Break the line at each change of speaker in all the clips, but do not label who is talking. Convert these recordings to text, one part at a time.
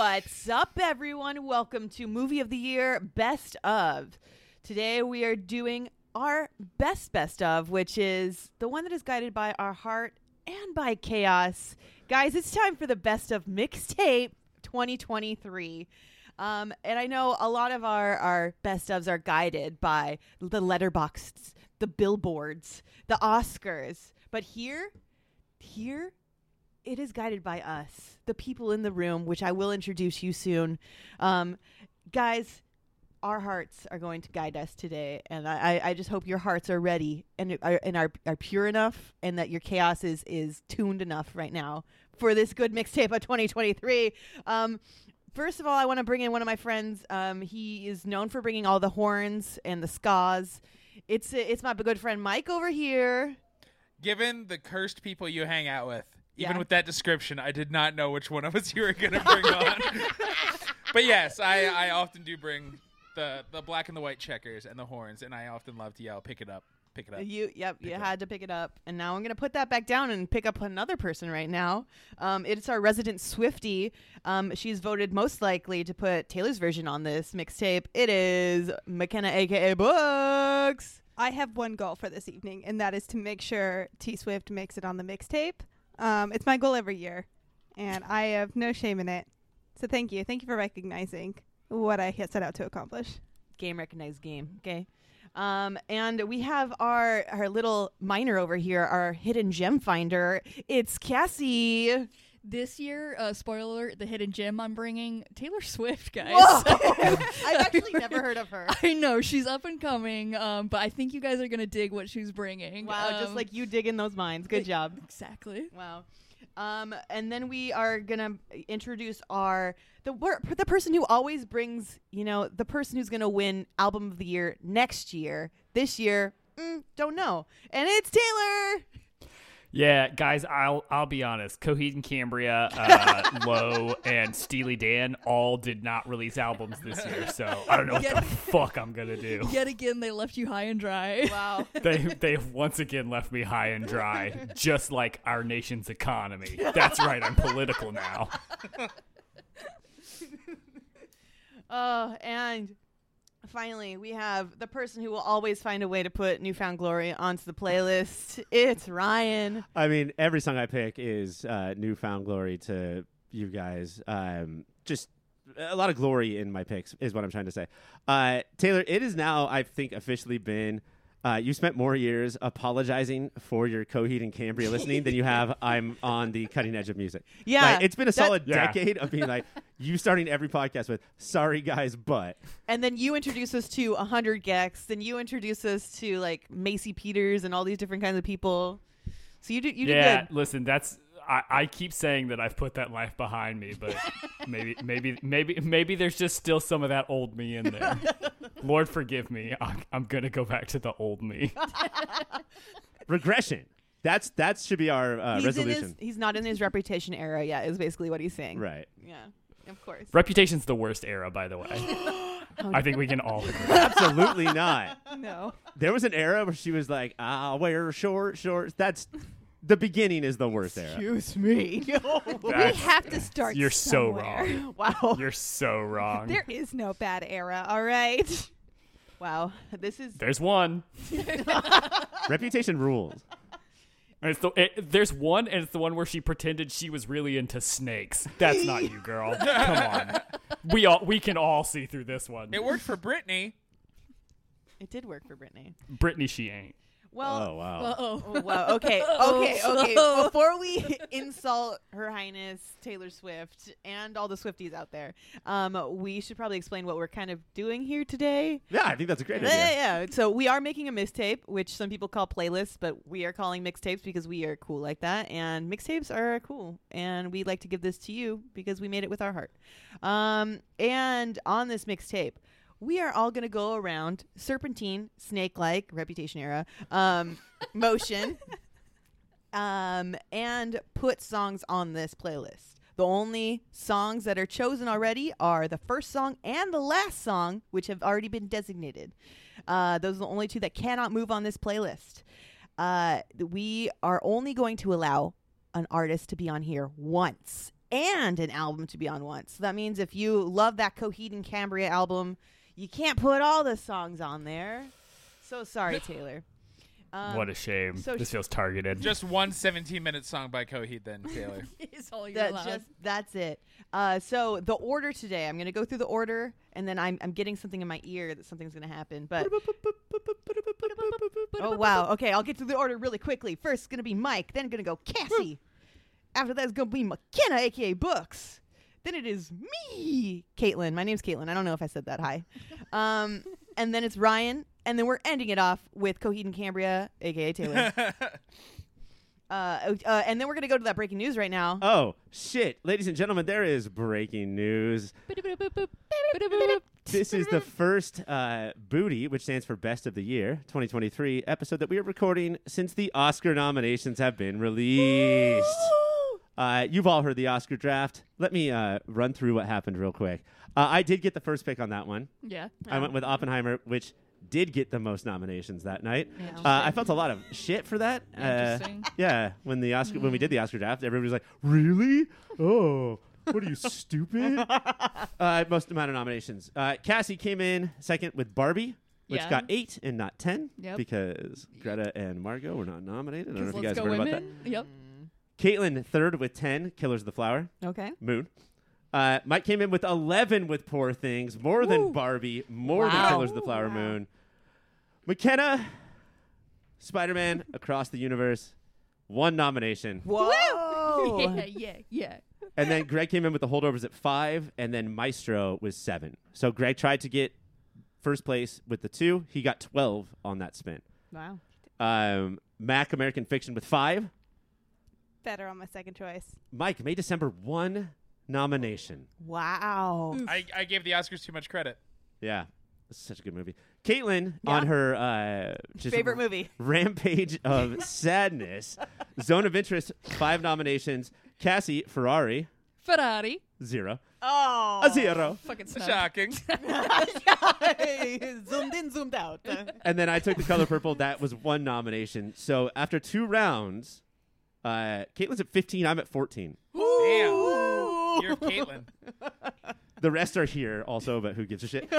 What's up, everyone? Welcome to Movie of the Year Best of. Today we are doing our best best of, which is the one that is guided by our heart and by chaos. Guys, it's time for the best of mixtape 2023. Um, and I know a lot of our, our best ofs are guided by the letterboxs, the billboards, the Oscars. But here, here, it is guided by us, the people in the room, which I will introduce you soon. Um, guys, our hearts are going to guide us today, and I, I just hope your hearts are ready and are and are, are pure enough, and that your chaos is is tuned enough right now for this good mixtape of 2023. Um, first of all, I want to bring in one of my friends. Um, he is known for bringing all the horns and the skas. It's it's my good friend Mike over here.
Given the cursed people you hang out with, even
Yeah.
with that description, I did not know which one of us you were going to bring on. but yes, I, I often do bring the, the black and the white checkers and the horns, and I often love to yell, pick it up, pick it up.
You, yep, you
Pick up.
had to pick it up, and now I'm gonna put that back down and pick up another person right now. Um, it's our resident Swifty. Um, she's voted most likely to put Taylor's version on this mixtape. It is McKenna, aka Books.
I have one goal for this evening, and that is to make sure T Swift makes it on the mixtape. Um, it's my goal every year, and I have no shame in it. So thank you. Thank you for recognizing what I set out to accomplish.
Game recognized game. Okay. Um, and we have our our little miner over here, our hidden gem finder. It's Cassie.
This year, uh, spoiler alert, the hidden gem I'm bringing, Taylor Swift, guys.
I've actually never heard of her.
I know she's up and coming, um, but I think you guys are gonna dig what she's bringing.
Wow, just
Um,
like you dig in those mines. Good job.
exactly.
Wow. Um, and then we are gonna introduce our the wor- the person who always brings you know the person who's gonna win album of the year next year. This year, mm, don't know. And it's Taylor.
Yeah, guys, I'll I'll be honest. Coheed and Cambria, uh, Low, and Steely Dan all did not release albums this year, so I don't know what
Yeah.
the fuck I'm gonna do.
Yet again, they left you high and dry.
Wow.
They they have once again left me high and dry, just like our nation's economy. That's right, I'm political now.
Oh, and finally we have the person who will always find a way to put New Found Glory onto the playlist. It's Ryan.
I mean, every song I pick is uh, newfound glory to you guys. Um, just a lot of glory in my picks is what I'm trying to say. Uh, Taylor, it is now, I think, officially been. Uh, you spent more years apologizing for your Coheed and Cambria listening than you have. I'm on the cutting edge of music.
Yeah,
Like, it's been a
that-
solid
Yeah.
decade of being like you starting every podcast with "Sorry guys, but."
And then you introduce us to 100 Gecs. Then you introduce us to like Maisie Peters and all these different kinds of people. So you did you did
yeah,
good.
listen, that's I, I keep saying that I've put that life behind me, but maybe maybe maybe maybe there's just still some of that old me in there. Lord forgive me. I'm, I'm gonna go back to the old me.
Regression. That's that should be our uh,
he's in
resolution.
his he's not in his reputation era yet. Is basically what he's saying.
right.
Yeah. Of course.
Reputation's the worst era, by the way. I think we can all agree.
Absolutely not.
No.
There was an era where she was like, "I'll wear short shorts." That's the beginning is the worst era.
Excuse me.
We
That's-
have to start.
You're so
somewhere.
wrong.
wow.
You're so wrong.
There is no bad era. All right.
Wow. This is
There's one.
Reputation rules.
And it's the, it, there's one, and it's the one where she pretended she was really into snakes. That's not you, girl. Come on. We all we can all see through this one.
It worked for Britney.
it did work for Britney.
Brittany, she ain't.
Well,
oh wow.
Uh-oh.
Oh, wow. Okay. Okay. Okay. Before we insult Her Highness Taylor Swift and all the Swifties out there, um, we should probably explain what we're kind of doing here today.
Yeah, I think that's a great idea.
yeah, yeah. So we are making a mixtape, which some people call playlists, but we are calling mixtapes because we are cool like that. And mixtapes are cool, and we like to give this to you because we made it with our heart. Um, and on this mixtape, we are all gonna go around serpentine, snake-like, reputation era, um, motion, um, and put songs on this playlist. The only songs that are chosen already are the first song and the last song, which have already been designated. Uh, those are the only two that cannot move on this playlist. Uh, we are only going to allow an artist to be on here once and an album to be on once. So that means if you love that Coheed and Cambria album, you can't put all the songs on there. So sorry, Taylor. Um,
what a shame.
so
this
sh-
feels targeted.
Just one 17 minute song by Coheed, then Taylor.
It's all you're
That's
allowed.
just that's it. Uh, so the order today, I'm gonna go through the order, and then I'm I'm getting something in my ear that something's gonna happen. But oh wow, okay, I'll get through the order really quickly. First, it's gonna be Mike, then gonna go Cassie. After that, it's gonna be McKenna, aka Books. Then it is me, Caitlin. My name's Caitlin. I don't know if I said that. Hi. Um, and then it's Ryan, and then we're ending it off with Coheed and Cambria, aka Taylor. Uh, uh, and then we're gonna go to that breaking news right now.
Oh shit, ladies and gentlemen, there is breaking news. This is the first uh, Booty, which stands for Best of the Year 2023 episode that we are recording since the Oscar nominations have been released. Uh, you've all heard the Oscar draft. Let me uh, run through what happened real quick. Uh, I did get the first pick on that one.
yeah.
I went with Oppenheimer, which did get the most nominations that night.
Yeah.
Uh, I felt a lot of shit for that. Uh, yeah, when the Oscar when we did the Oscar draft, everybody was like, "Really? Oh, what are you stupid?" uh, most amount of nominations. Uh, Cassie came in second with Barbie, which
Yeah.
got eight and not ten
Yep.
because Greta and Margot were not nominated. I don't know if you guys heard about that.
Yep.
Caitlin third with ten. Killers of the Flower.
Okay.
Moon. Uh, Mike came in with 11 with Poor Things, more than Barbie, more than Killers of the Flower
Wow.
Moon. McKenna, Spider Man, Across the Universe, one nomination.
Whoa.
yeah, yeah, yeah.
And then Greg came in with the holdovers at five, and then Maestro was seven. So Greg tried to get first place with the two. He got 12 on that spin.
Wow.
Um, Mac, American Fiction with five.
Better on my second choice.
Mike, May December, one nomination.
Wow.
I, I gave the Oscars too much credit.
Yeah, this is such a good movie. Caitlin
Yeah.
on her uh, just
Favorite movie.
rampage of sadness. Zone of Interest, five nominations. Cassie Ferrari,
Ferrari.
zero.
Oh.
A zero.
Fucking snap.
Shocking.
zoomed in, zoomed out.
And then I took the color purple. That was one nomination. So after two rounds, uh, Caitlin's at 15. I'm at 14.
Damn. You're Caitlin.
The rest are here also, but who gives a shit?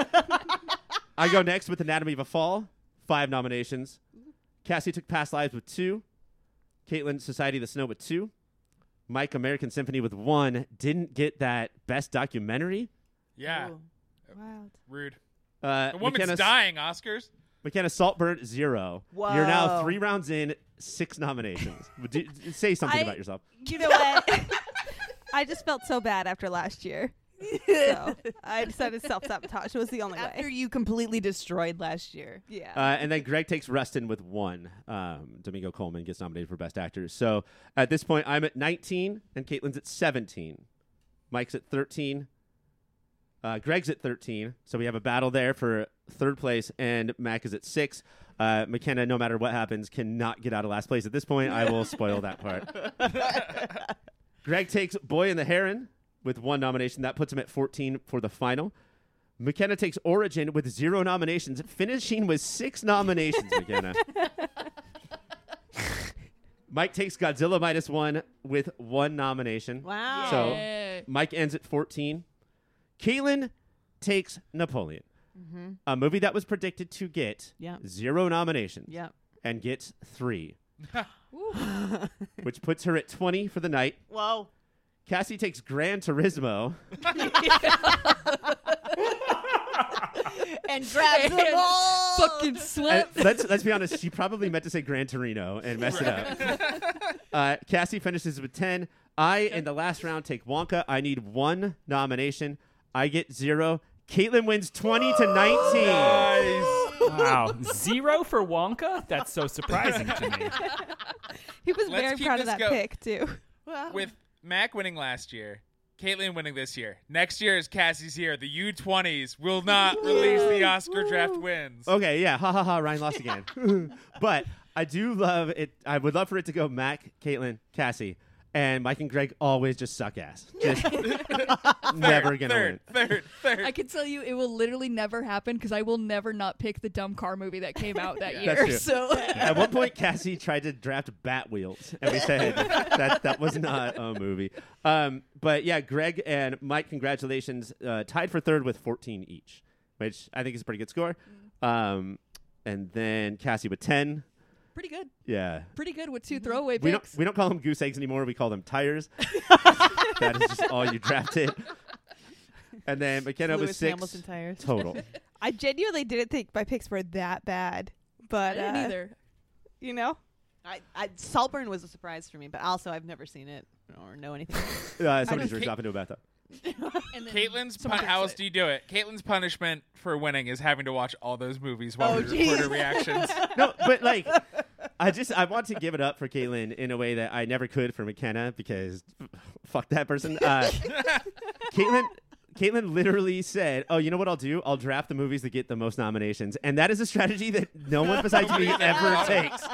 I go next with Anatomy of a Fall, five nominations. Cassie took Past Lives with two. Caitlin, Society of the Snow with two. Mike, American Symphony with one. Didn't get that Best Documentary.
Yeah.
Wow.
Rude.
Uh,
The woman's
McKenna,
dying, Oscars.
McKenna Saltburn, zero. You're now three rounds in, six nominations. Do- say something
I-
about yourself.
You know what? I just felt so bad after last year. So I decided self sabotage was the only
After
way.
you completely destroyed last year.
Yeah.
Uh, and then Greg takes Rustin with one. Um, Domingo Coleman gets nominated for Best Actor. So at this point, I'm at 19 and Caitlin's at 17. Mike's at 13. Uh, Greg's at 13. So we have a battle there for third place, and Mac is at six. Uh, McKenna, no matter what happens, cannot get out of last place. At this point, I will spoil that part. Greg takes Boy and the Heron with one nomination. That puts him at 14 for the final. McKenna takes Origin with zero nominations, finishing with six nominations, McKenna. Mike takes Godzilla minus one with one nomination.
Wow.
So- Mike ends at 14. Caitlin takes Napoleon,
mm-hmm.
a movie that was predicted to get
Yeah.
zero nominations
Yeah.
and gets three, which puts her at 20 for the night.
Whoa.
Cassie takes Gran Turismo.
and grabs them
And
all.
Fucking
And
slip.
let's let's be honest. She probably meant to say Gran Torino and mess it up. Uh, Cassie finishes with ten. I in the last round take Wonka. I need one nomination. I get zero. Caitlin wins twenty to nineteen.
wow, zero for Wonka? That's so surprising to me.
he was
Let's
very
keep
proud of
this
that
go-
pick too.
With Mac winning last year, Caitlin winning this year. Next year is Cassie's year. The U20s will not release the Oscar draft wins.
Okay, yeah, ha ha ha. Ryan lost again. but I do love it. I would love for it to go Mac, Caitlin, Cassie. And Mike and Greg always just suck ass. Just never gonna
third,
win.
Third, third.
I can tell you, it will literally never happen because I will never not pick the dumb car movie that came out that
That's
year.
true.
So
At one point, Cassie tried to draft Bat Wheels, and we said that that was not a movie. Um, but yeah, Greg and Mike, congratulations, uh, tied for third with 14 each, which I think is a pretty good score. Um, and then Cassie with 10.
Pretty good,
Yeah,
pretty good with two throwaway
we don't
picks.
we don't call them goose eggs anymore. We call them tires. that is just all you drafted. And then McKenna
Lewis
was six
Hamilton tires.
total.
I genuinely didn't think my picks were that bad,
I
but
didn't
uh,
either.
you know,
I, I, Saltburn was a surprise for me, but also I've never seen it or know anything.
Uh, somebody
just
jerked
Kate-
into a bathtub.
And then
Caitlin's
someone
pun-
picks
how else
it.
do you do it? Caitlin's punishment for winning is having to watch all those movies while
Oh,
we record her reactions.
no, but like, I just I want to give it up for Caitlin in a way that I never could for McKenna because fuck that person. Uh, Caitlin. Caitlin literally said, "Oh, you know what I'll do? I'll draft the movies that get the most nominations," and that is a strategy that no one besides me ever
ever
takes.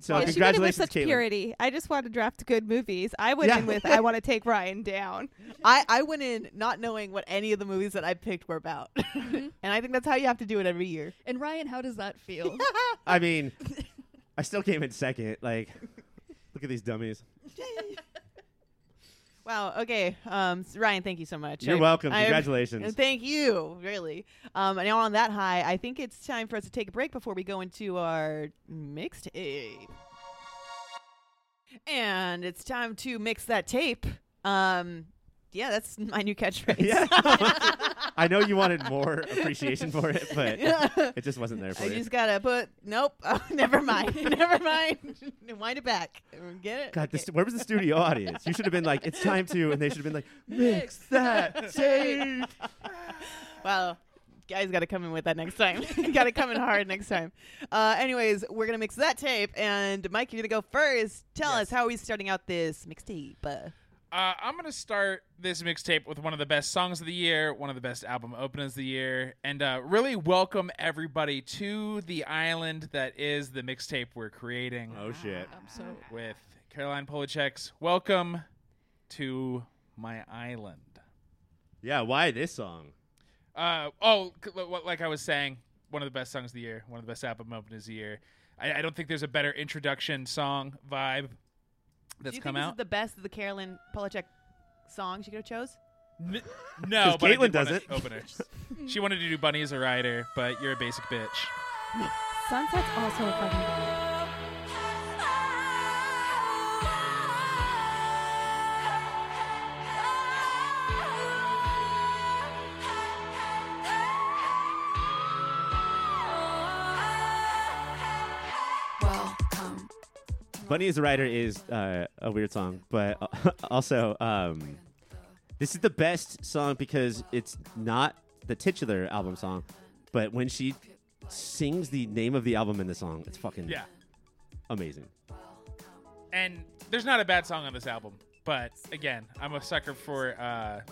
So
Yeah, she did it with
congratulations,
such
Caitlin.
purity. I just want to draft good movies. I went
Yeah.
in with I want to take Ryan down.
I, I went in not knowing what any of the movies that I picked were about.
Mm-hmm.
and I think that's how you have to do it every year.
And Ryan, how does that feel?
I mean, I still came in second. Like, look at these dummies.
Wow. Okay. Um, Ryan, thank you so much.
You're
I-
welcome.
I-
Congratulations.
and thank you, really. Um, and now on that high, I think it's time for us to take a break before we go into our mixtape. And it's time to mix that tape. Um, yeah, that's my new catchphrase.
Yeah. I know you wanted more appreciation for it, but it just wasn't there for
I
you.
just gotta put. Nope. Oh, never mind. never mind. Wind it back. Get it?
God, the where was the studio audience? You should have been like, "It's time to," and they should have been like, "Mix that tape."
Well, guys got to come in with that next time. got to come in hard next time. Uh, anyways, we're gonna mix that tape, and Mike, you're gonna go first. Tell us how are we starting out this mixtape. Uh,
Uh, I'm gonna start this mixtape with one of the best songs of the year, one of the best album openers of the year, and uh, really welcome everybody to the island that is the mixtape we're creating
Oh shit!
I'm so
with Caroline Polachek's "Welcome to My Island."
Yeah, why this song?
Uh, oh, c- li- li- like I was saying, one of the best songs of the year, one of the best album openers of the year. I, I don't think there's a better introduction song vibe
do you
come
think
out.
this is the best of the Carolyn Polachek songs you could have chose?
N- no,
'Cause
but I
Caitlin
did wanna
doesn't.
Open it. she wanted to do Bunny as a rider, but you're a basic bitch.
Sunset's also a fucking.
"Bunny is a writer is uh, a weird song, but uh, also um, this is the best song because it's not the titular album song, but when she sings the name of the album in the song, it's fucking
Yeah.
amazing.
And there's not a bad song on this album, but again, I'm a sucker for uh,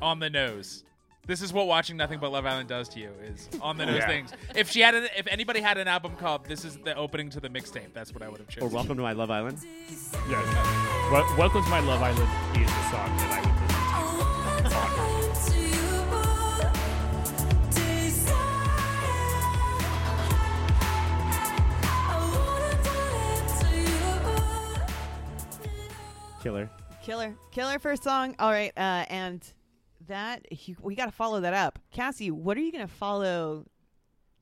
on the nose. This is what watching nothing but Love Island does to you is on the nose
Yeah.
things. If she had, an, if anybody had an album called "This is the opening to the mixtape," that's what I would have chosen.
Or "Welcome to My Love Island."
Yes. Wel- Welcome to My Love Island is the song that I would listen to.
Killer.
Killer, killer first song. All right, uh, and that you, we got to follow that up. Cassie, what are you gonna follow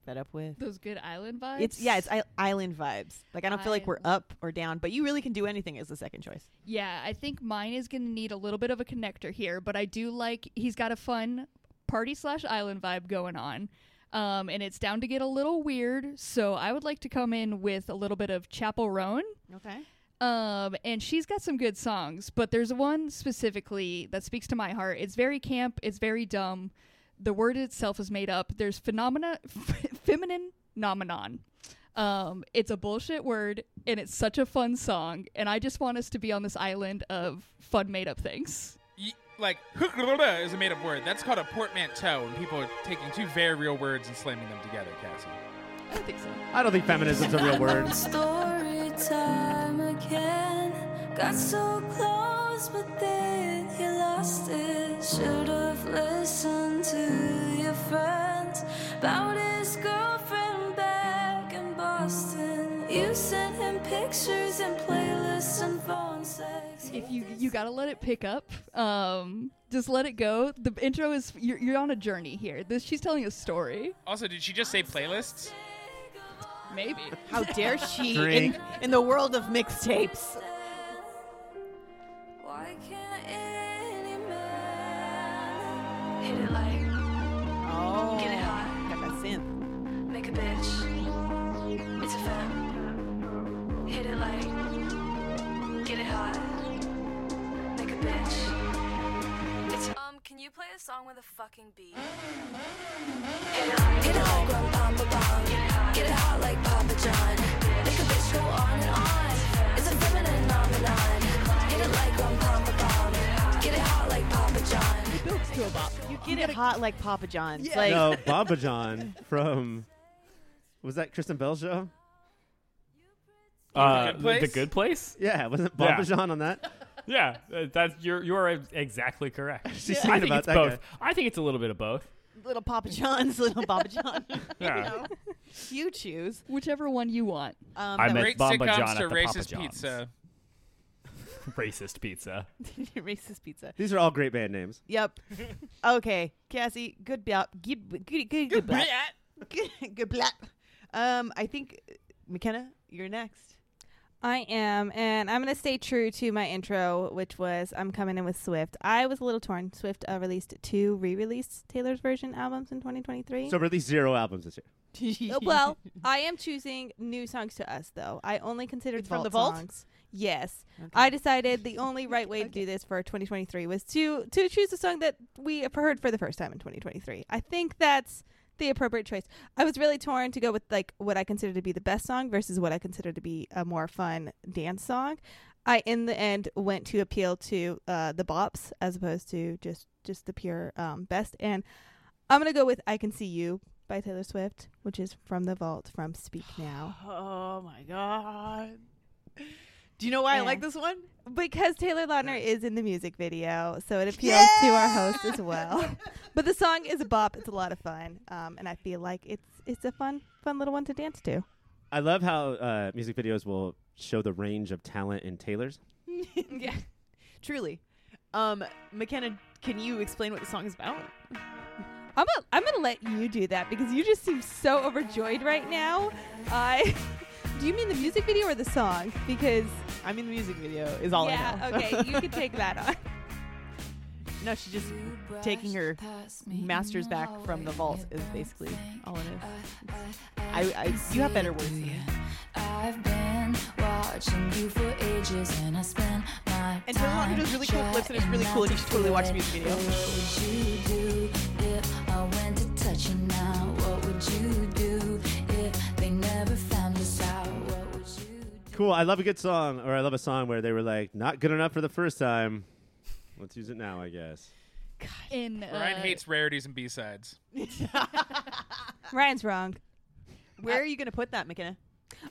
that up with?
those good island vibes.
It's yeah, it's I- island vibes. Like I don't feel like we're up or down, but you really can do anything as the second choice.
Yeah, I think mine is going to need a little bit of a connector here, but I do like he's got a fun party slash island vibe going on. Um, and it's down to get a little weird, so I would like to come in with a little bit of Chappell Roan.
Okay.
Um, and she's got some good songs, but there's one specifically that speaks to my heart. It's very camp, it's very dumb. The word itself is made up. There's phenomena, feminine nomenon. Um, it's a bullshit word, and it's such a fun song. And I just want us to be on this island of fun made up things.
Y- like is a made up word. That's called a portmanteau, and people are taking two very real words and slamming them together, Cassie.
I don't think so.
I don't think feminism's a real word.
Story
time again. Got so close, but then you lost it. Should've listened to your friends about his girlfriend back in Boston. You sent him pictures and playlists and phone sex.
If you you gotta let it pick up, um, just let it go. The intro is you're, you're on a journey here. This she's telling a story.
Also, did she just say playlists?
Maybe.
How dare she
Drink.
in, in the world of mixtapes?
Why can't any man hit it like
Oh,
Get it hot.
got that synth.
make a bitch? It's a femme. Hit it like get it hot. Make a bitch. It's um. Can you play a song with a fucking beat? Hit it like hit it like rum pum pa pum. Get it hot. Get it hot like Papa John. Make a bitch go on and on. It's a feminine phenomenon. Hit it like rum pum pa. Get it hot like Papa John.
Builds to a bop.
You get it hot like Papa John's.
Yeah.
Like,
no, Baba John from was that Kristen Bell show?
Uh,
Good
the,
Place?
the good place.
Yeah, wasn't Baba
Yeah.
John on that?
Yeah, uh, that's you're you're exactly correct.
She's
I think
about
it's
that
both.
guy.
I think it's a little bit of both.
Little Papa John's, little Papa John.
Yeah.
you choose.
Whichever one you want.
Um,
I
that
met
Great
Bamba
sitcoms
John
to
at the Papa
racist
John's.
pizza.
Racist pizza.
racist pizza.
These are all great band names.
Yep. okay, Cassie. Good blah. Good good good good blah. Good, good blah. Um, I think uh, McKenna, you're next.
I am, and I'm going to stay true to my intro, which was I'm coming in with Swift. I was a little torn. Swift uh, released two re-released Taylor's version albums in 2023.
So released zero albums this year.
Uh, well, I am choosing new songs to us, though. I only considered
It's from the vault?
songs. Yes,
Okay.
I decided the only right way to do this for 2023 was to to choose a song that we have heard for the first time in 2023. I think that's the appropriate choice. I was really torn to go with like what I consider to be the best song versus what I consider to be a more fun dance song. I in the end went to appeal to uh, the bops as opposed to just just the pure um, best, and I'm gonna go with "I Can See You" by Taylor Swift, which is from the vault from Speak Now.
Oh my god. Do you know why I like this one?
Because Taylor Lautner is in the music video, so it appeals to our host as well. but the song is a bop; it's a lot of fun, um, and I feel like it's it's a fun fun little one to dance to.
I love how uh, music videos will show the range of talent in Taylor's.
yeah. Truly. Um, McKenna, can you explain what the song is about?
I'm gonna, I'm gonna let you do that because you just seem so overjoyed right now. I do you mean the music video or the song? Because
I mean, the music video is all
yeah,
I know.
okay, you can take that on.
no, she's just taking her masters back from the vault is basically all it is. I, I you have better words than.
I've been watching you for ages and I spent my
And Taylor Lautner
time
does really cool clips and it's really cool and you should totally watch the music video.
Cool. I love a good song, or I love a song where they were like, not good enough for the first time. Let's use it now, I guess.
In
Ryan
uh,
hates rarities and B sides.
Ryan's wrong.
Where are you going to put that, McKenna?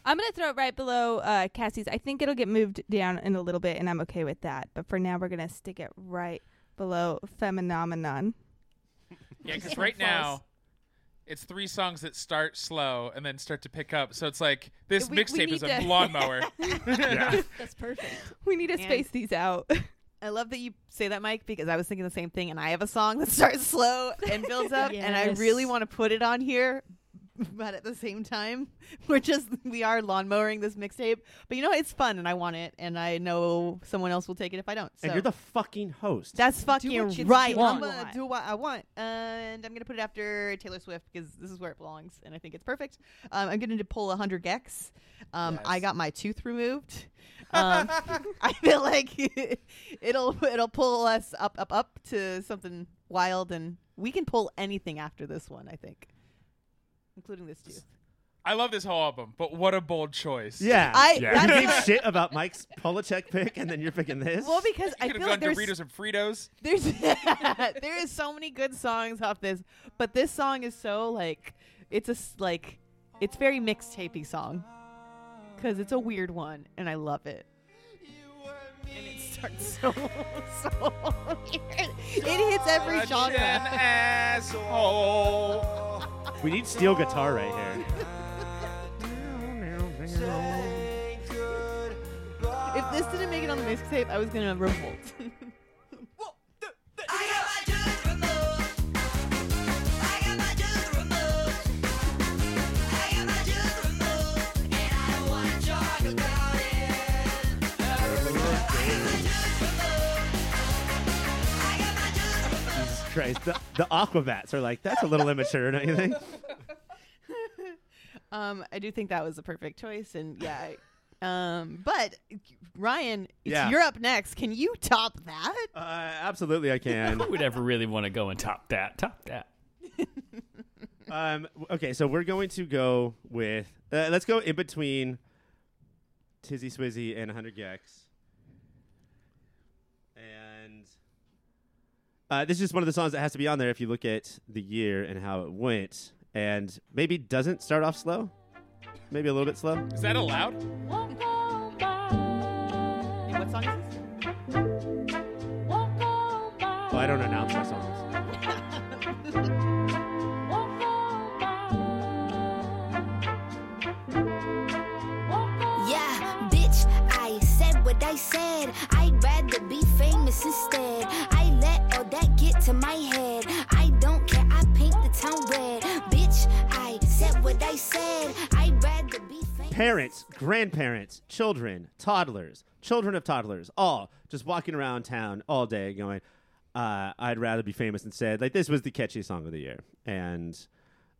I'm gonna throw it right below uh, Cassie's. I think it'll get moved down in a little bit, and I'm okay with that. But for now, we're gonna stick it right below Phenomenon.
Yeah, because
Just
right
false.
now it's three songs that start slow and then start to pick up. So it's like this
We- we
mixtape is
need
a
to-
lawnmower.
Yeah.
That's perfect.
We need to
And-
space these out.
I love that you say that, Mike, because I was thinking the same thing, and I have a song that starts slow and builds up, and I really want to put it on here, but at the same time, we're just we are lawnmowering this mixtape. But you know, it's fun, and I want it, and I know someone else will take it if I don't. So
And you're the fucking host.
that's fucking
what
right. I'm gonna do what I want, and I'm gonna put it after Taylor Swift because this is where it belongs, and I think it's perfect. Um, I'm gonna pull a hundred gecs. Um, I got my tooth removed. Um, I feel like it'll it'll pull us up up up to something wild, and we can pull anything after this one. I think, including this tooth.
I love this whole album, but what a bold choice.
yeah.
I
Yeah.
you
that's
gave shit about Mike's Polachek pick, and then you're picking this.
well because
You
I feel
have
like there's
Doritos and Fritos.
there's there is so many good songs off this, but this song is so like it's a s- like it's very mixtapey song because it's a weird one and I love it. And it starts so so weird. It hits every
Such
genre.
We need steel guitar right here.
If this didn't make it on the mixtape, I was gonna revolt.
Christ. The, the Aquabats are like, that's a little immature, don't you think?
um, I do think that was the perfect choice, and yeah. I- Um, but Ryan,
Yeah.
you're up next. Can you top that?
Uh, absolutely, I can.
Who would ever really want to go and top that? Top that.
Um, w- okay, so we're going to go with. Uh, let's go in between Tizzy Swizzy and 100 Gecs. And uh, this is just one of the songs that has to be on there if you look at the year and how it went. And maybe doesn't start off slow. Maybe a little bit slow.
Is that allowed?
And what song is this?
Oh, I don't announce my songs.
Yeah, bitch, I said what I said. I'd rather be famous instead. To my head. I don't care, I paint the town red. Bitch, I said what I said. I'd rather be famous.
Parents, grandparents, children, toddlers, children of toddlers, all just walking around town all day going, uh, I'd rather be famous instead. Like, this was the catchiest song of the year. And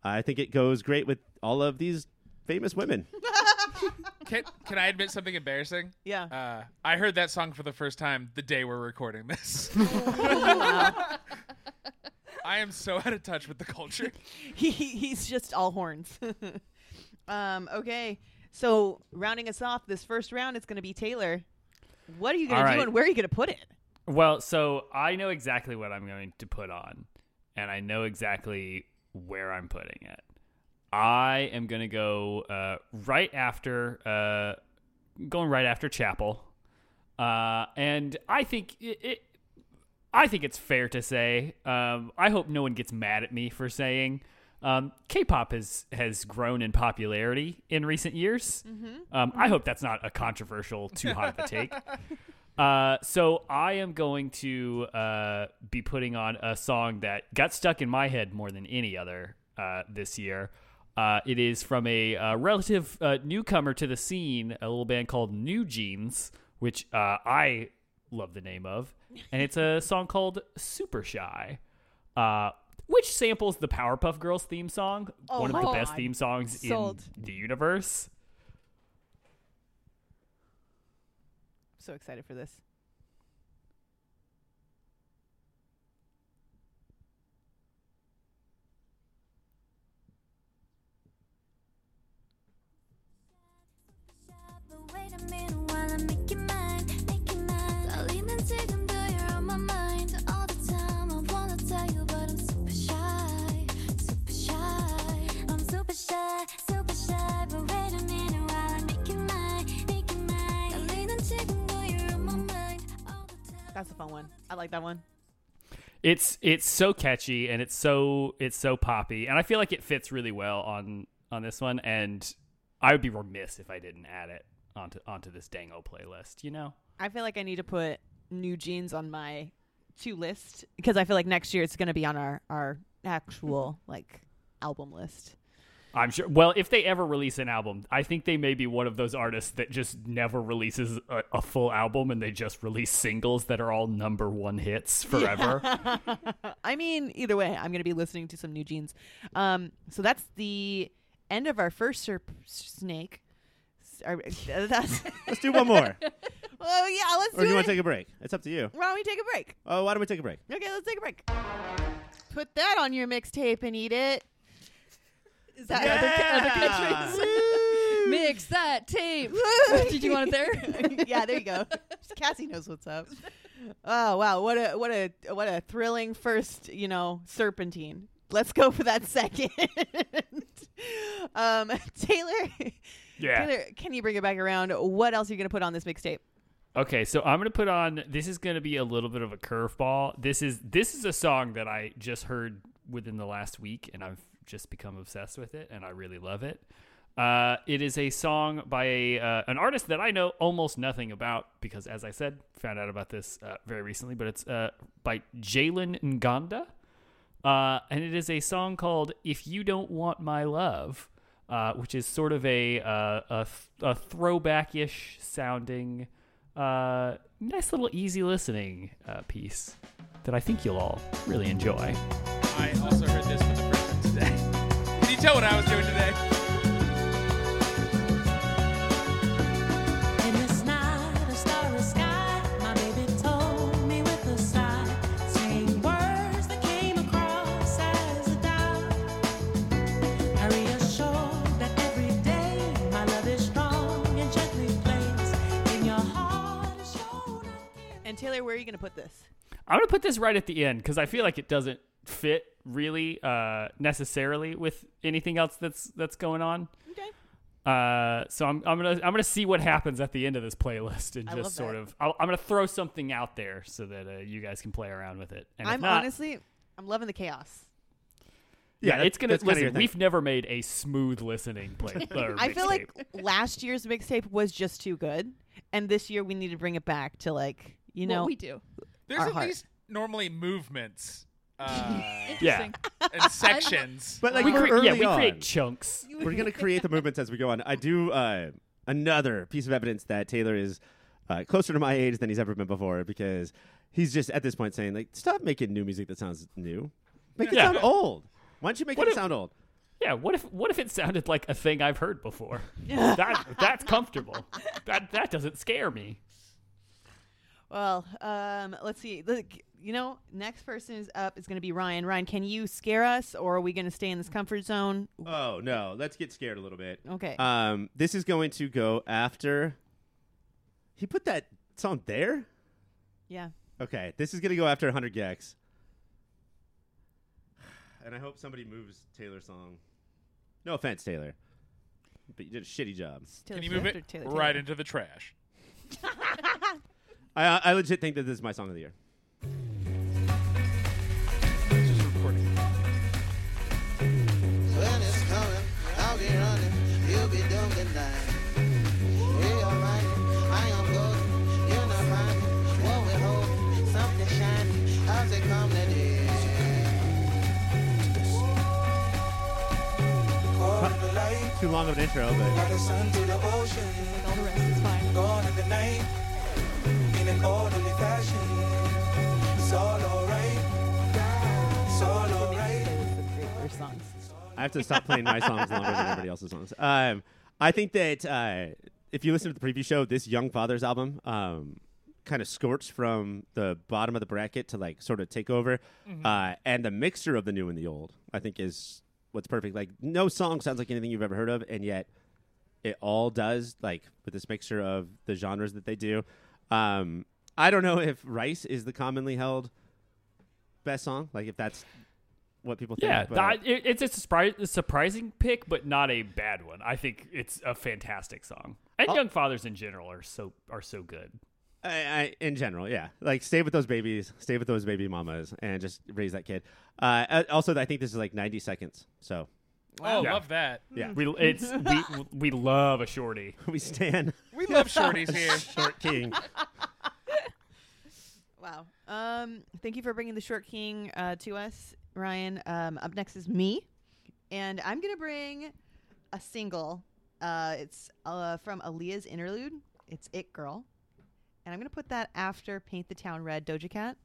I think it goes great with all of these famous women.
Can, can I admit something embarrassing?
Yeah.
Uh, I heard that song for the first time the day we're recording this. I am so out of touch with the culture.
he he's just all horns. um, okay, so rounding us off this first round, it's going to be Taylor. What are you going
All
to do, and where are you going to put it?
Well, so I know exactly what I'm going to put on, and I know exactly where I'm putting it. I am going to go uh, right after, uh, going right after Chappell, uh, and I think it, it. I think it's fair to say. Um, I hope no one gets mad at me for saying. Um, K-pop has has grown in popularity in recent years. Um, I hope that's not a controversial, too hot of a take. Uh, so I am going to uh, be putting on a song that got stuck in my head more than any other uh, this year. Uh, it is from a uh, relative uh, newcomer to the scene, a little band called New Jeans, which uh, I love the name of, and it's a song called Super Shy. Uh, which samples the Powerpuff Girls theme song,
Oh
one of the best theme songs
Sold.
in the universe.
I'm so excited for this. That's a fun one. I like that one.
it's it's so catchy and it's so it's so poppy and i feel like it fits really well on on this one and i would be remiss if i didn't add it onto onto this dango playlist you know
I feel like I need to put New Jeans on my to list because I feel like next year it's going to be on our our actual like album list.
i'm sure well if they ever release an album i think they may be one of those artists that just never releases a, a full album and they just release singles that are all number one hits forever
I mean, either way, I'm going to be listening to some New Jeans. Um, so that's the end of our first Serp Snake. Our- that's,
Let's do one more.
well, yeah, let's
or
do
do you
it.
want to take a break? It's up to you.
Why don't we take a break?
Oh, why don't we take a break?
Okay, let's take a break. Put that on your mixtape and eat it. Is that
Yeah!
Mix that tape. Did you want it there?
yeah, there you go. Cassie knows what's up. Oh wow, what a what a what a thrilling first, you know, serpentine. Let's go for that second. um, Taylor,
Yeah.
Taylor, can you bring it back around? What else are you going to put on this mixtape?
Okay, so I'm gonna put on. This is gonna be a little bit of a curveball. This is this is a song that I just heard within the last week, and I've just become obsessed with it, and I really love it. Uh, it is a song by a, uh, an artist that I know almost nothing about because, as I said, found out about this uh, very recently. But it's uh, by Jalen Ngonda, uh, and it is a song called "If You Don't Want My Love," uh, which is sort of a uh, a, a throwback-ish sounding, uh, nice little easy listening uh, piece that I think you'll all really enjoy.
I also heard this for the first time today. Can you tell what I was doing today?
Taylor, where are you going to put this?
I'm gonna put this right at the end because I feel like it doesn't fit really uh, necessarily with anything else that's that's going on.
Okay.
Uh, so I'm I'm gonna I'm gonna see what happens at the end of this playlist and
I
just sort
that.
of I'll, I'm gonna throw something out there so that uh, you guys can play around with it. And
I'm
not-
honestly, I'm loving the chaos.
yeah,
that-
it's gonna
that's kinda your
listen. We've never made a smooth listening play. or
I feel like last year's mixtape was just too good, and this year we need to bring it back to like you
What
know
we do.
There's
Our
at
heart.
least normally movements uh,
yeah,
and sections.
But like
we
we're
cre-
early
yeah we
on.
create chunks.
We're gonna create the movements as we go on. I do uh, another piece of evidence that Taylor is uh, closer to my age than he's ever been before because he's just at this point saying like, stop making new music that sounds new, make it
Yeah.
sound old. Why don't you make
What
it
if-
sound old?
Yeah, what if what if it sounded like a thing I've heard before? that that's comfortable. That that doesn't scare me.
Well, um, let's see. Look, you know, next person is up is going to be Ryan. Ryan, can you scare us, or are we going to stay in this comfort zone?
Oh no, let's get scared a little bit.
Okay.
Um, this is going to go after. He put that song there.
yeah.
Okay, this is gonna go after 100 gecs. And I hope somebody moves Taylor's song. No offense, Taylor, but you did a shitty job.
Taylor
Can you move it
or Taylor
right into the trash?
I, I legit think that this is my song of the year.
Just recording.
When it's coming, I'll be running. You'll be doomed tonight. We are riding. I am golden. You're not finding what we're holding. Something shiny. How's it come that is? Caught in the light.
Too long of an intro, but I have to stop playing my songs longer than everybody else's songs. Um, I think that uh, if you listen to the preview show, this Young Fathers album um, kind of scorched from the bottom of the bracket to like sort of take over, uh, and the mixture of the new and the old, I think, is what's perfect. Like no song sounds like anything you've ever heard of, and yet it all does. Like with this mixture of the genres that they do. Um, I don't know if Rice is the commonly held best song. Like if that's what people think.
Yeah,
but-
that- it, it's a, surprise, a surprising pick, but not a bad one. I think it's a fantastic song. And
Oh.
Young Fathers in general are so are so good.
I, I, in general, yeah. Like, stay with those babies, stay with those baby mamas, and just raise that kid. Uh, uh, also, I think this is like 90 seconds. So,
Oh,
Yeah.
love that.
yeah.
We it's we we love a shorty.
we stand
We love shorties here.
Short King.
Wow. Um, thank you for bringing the Short King uh, to us, Ryan. Um, up next is me, and I'm gonna bring a single. Uh, it's uh, from Aliyah's interlude. It's "It Girl," and I'm gonna put that after "Paint the Town Red" Doja Cat.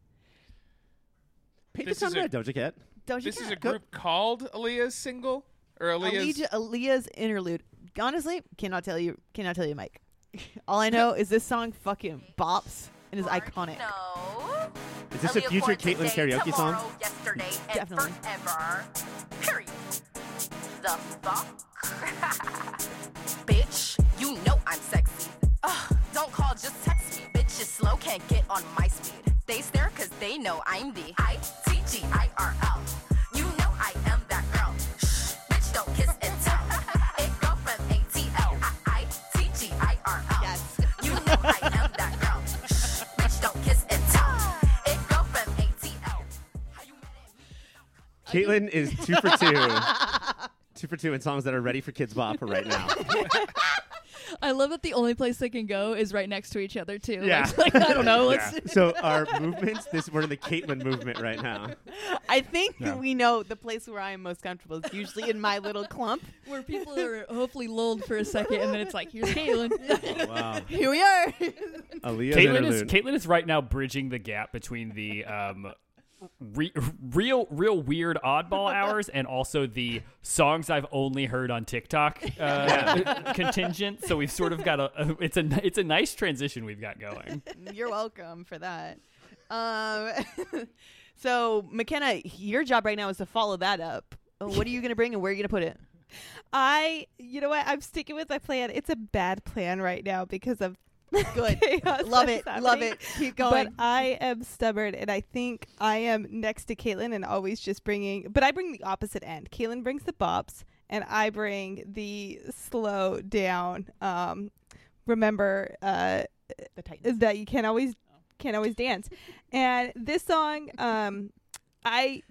Paint
This
the Town
is a-
red, Doja Cat.
Doja
This
Cat.
is a group called Aliyah's single or Aliyah's.
Aliyah, Aliyah's interlude. Honestly, cannot tell you. Cannot tell you, Mike. All I know is this song fucking bops and is iconic.
No.
Is this a future
born
Caitlyn
today,
karaoke song?
tomorrow, Yesterday and
Definitely.
forever. Period. The fuck? Bitch, you know I'm sexy. Ugh, don't call, just text me. bitch. Bitches slow, can't get on my speed. They stare cause they know I'm the I-T-G-I-R-L.
Caitlin is two for two. two for two in songs that are ready for Kidz Bop right now.
I love that the only place they can go is right next to each other too.
Yeah.
Like, like, I don't know. Let's
Yeah. So our movements, this we're in the Caitlin movement right now.
I think
Yeah.
we know the place where I am most comfortable is usually in my little clump.
where people are hopefully lulled for a second, and then it's like, here's Caitlin.
Wow.
Here we are.
Aliyah's
Caitlin is
interlude.
Caitlin is right now bridging the gap between the um, re- real real weird oddball hours and also the songs I've only heard on TikTok uh, contingent. So we've sort of got a, a it's a it's a nice transition we've got going.
You're welcome for that. Um, so McKenna, your job right now is to follow that up. Uh, What are you going to bring and where are you going to put it?
I, you know what? I'm sticking with my plan. It's a bad plan right now because of
Good. Love it. Love it. Keep going. But.
I am stubborn, and I think I am next to Caitlin and always just bringing. But I bring the opposite end. Caitlin brings the bops, and I bring the slow down. Um, remember uh, that you can't always can't always dance. And this song, um, I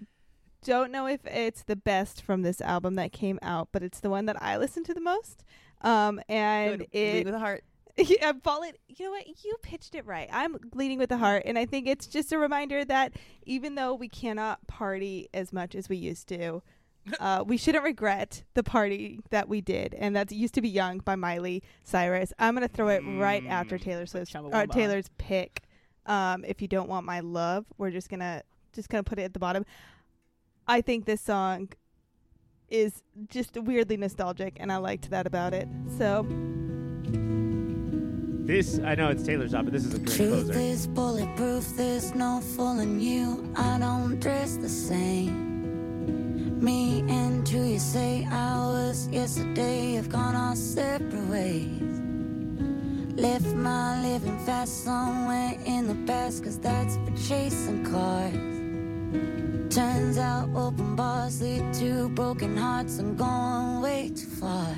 don't know if it's the best from this album that came out, but it's the one that I listen to the most. Um, and
Good. Lead
it
with a heart.
yeah, I'm. You know what? You pitched it right. I'm leading with the heart, and I think it's just a reminder that even though we cannot party as much as we used to, uh, we shouldn't regret the party that we did, and that's "Used to Be Young" by Miley Cyrus. I'm gonna throw it right after Taylor Swift's uh,
Chumbawamba.
Taylor's pick. Um, if you don't want my love, we're just gonna just gonna put it at the bottom. I think this song is just weirdly nostalgic, and I liked that about it. So
This I know it's Taylor's job, but this is a great
Truth
closer.
is bulletproof, there's no fooling you. I don't dress the same. Me and who you say I was yesterday have gone our separate ways. Left my living fast somewhere in the past, cause that's for chasing cars. Turns out open bars lead to broken hearts. I'm going way too far.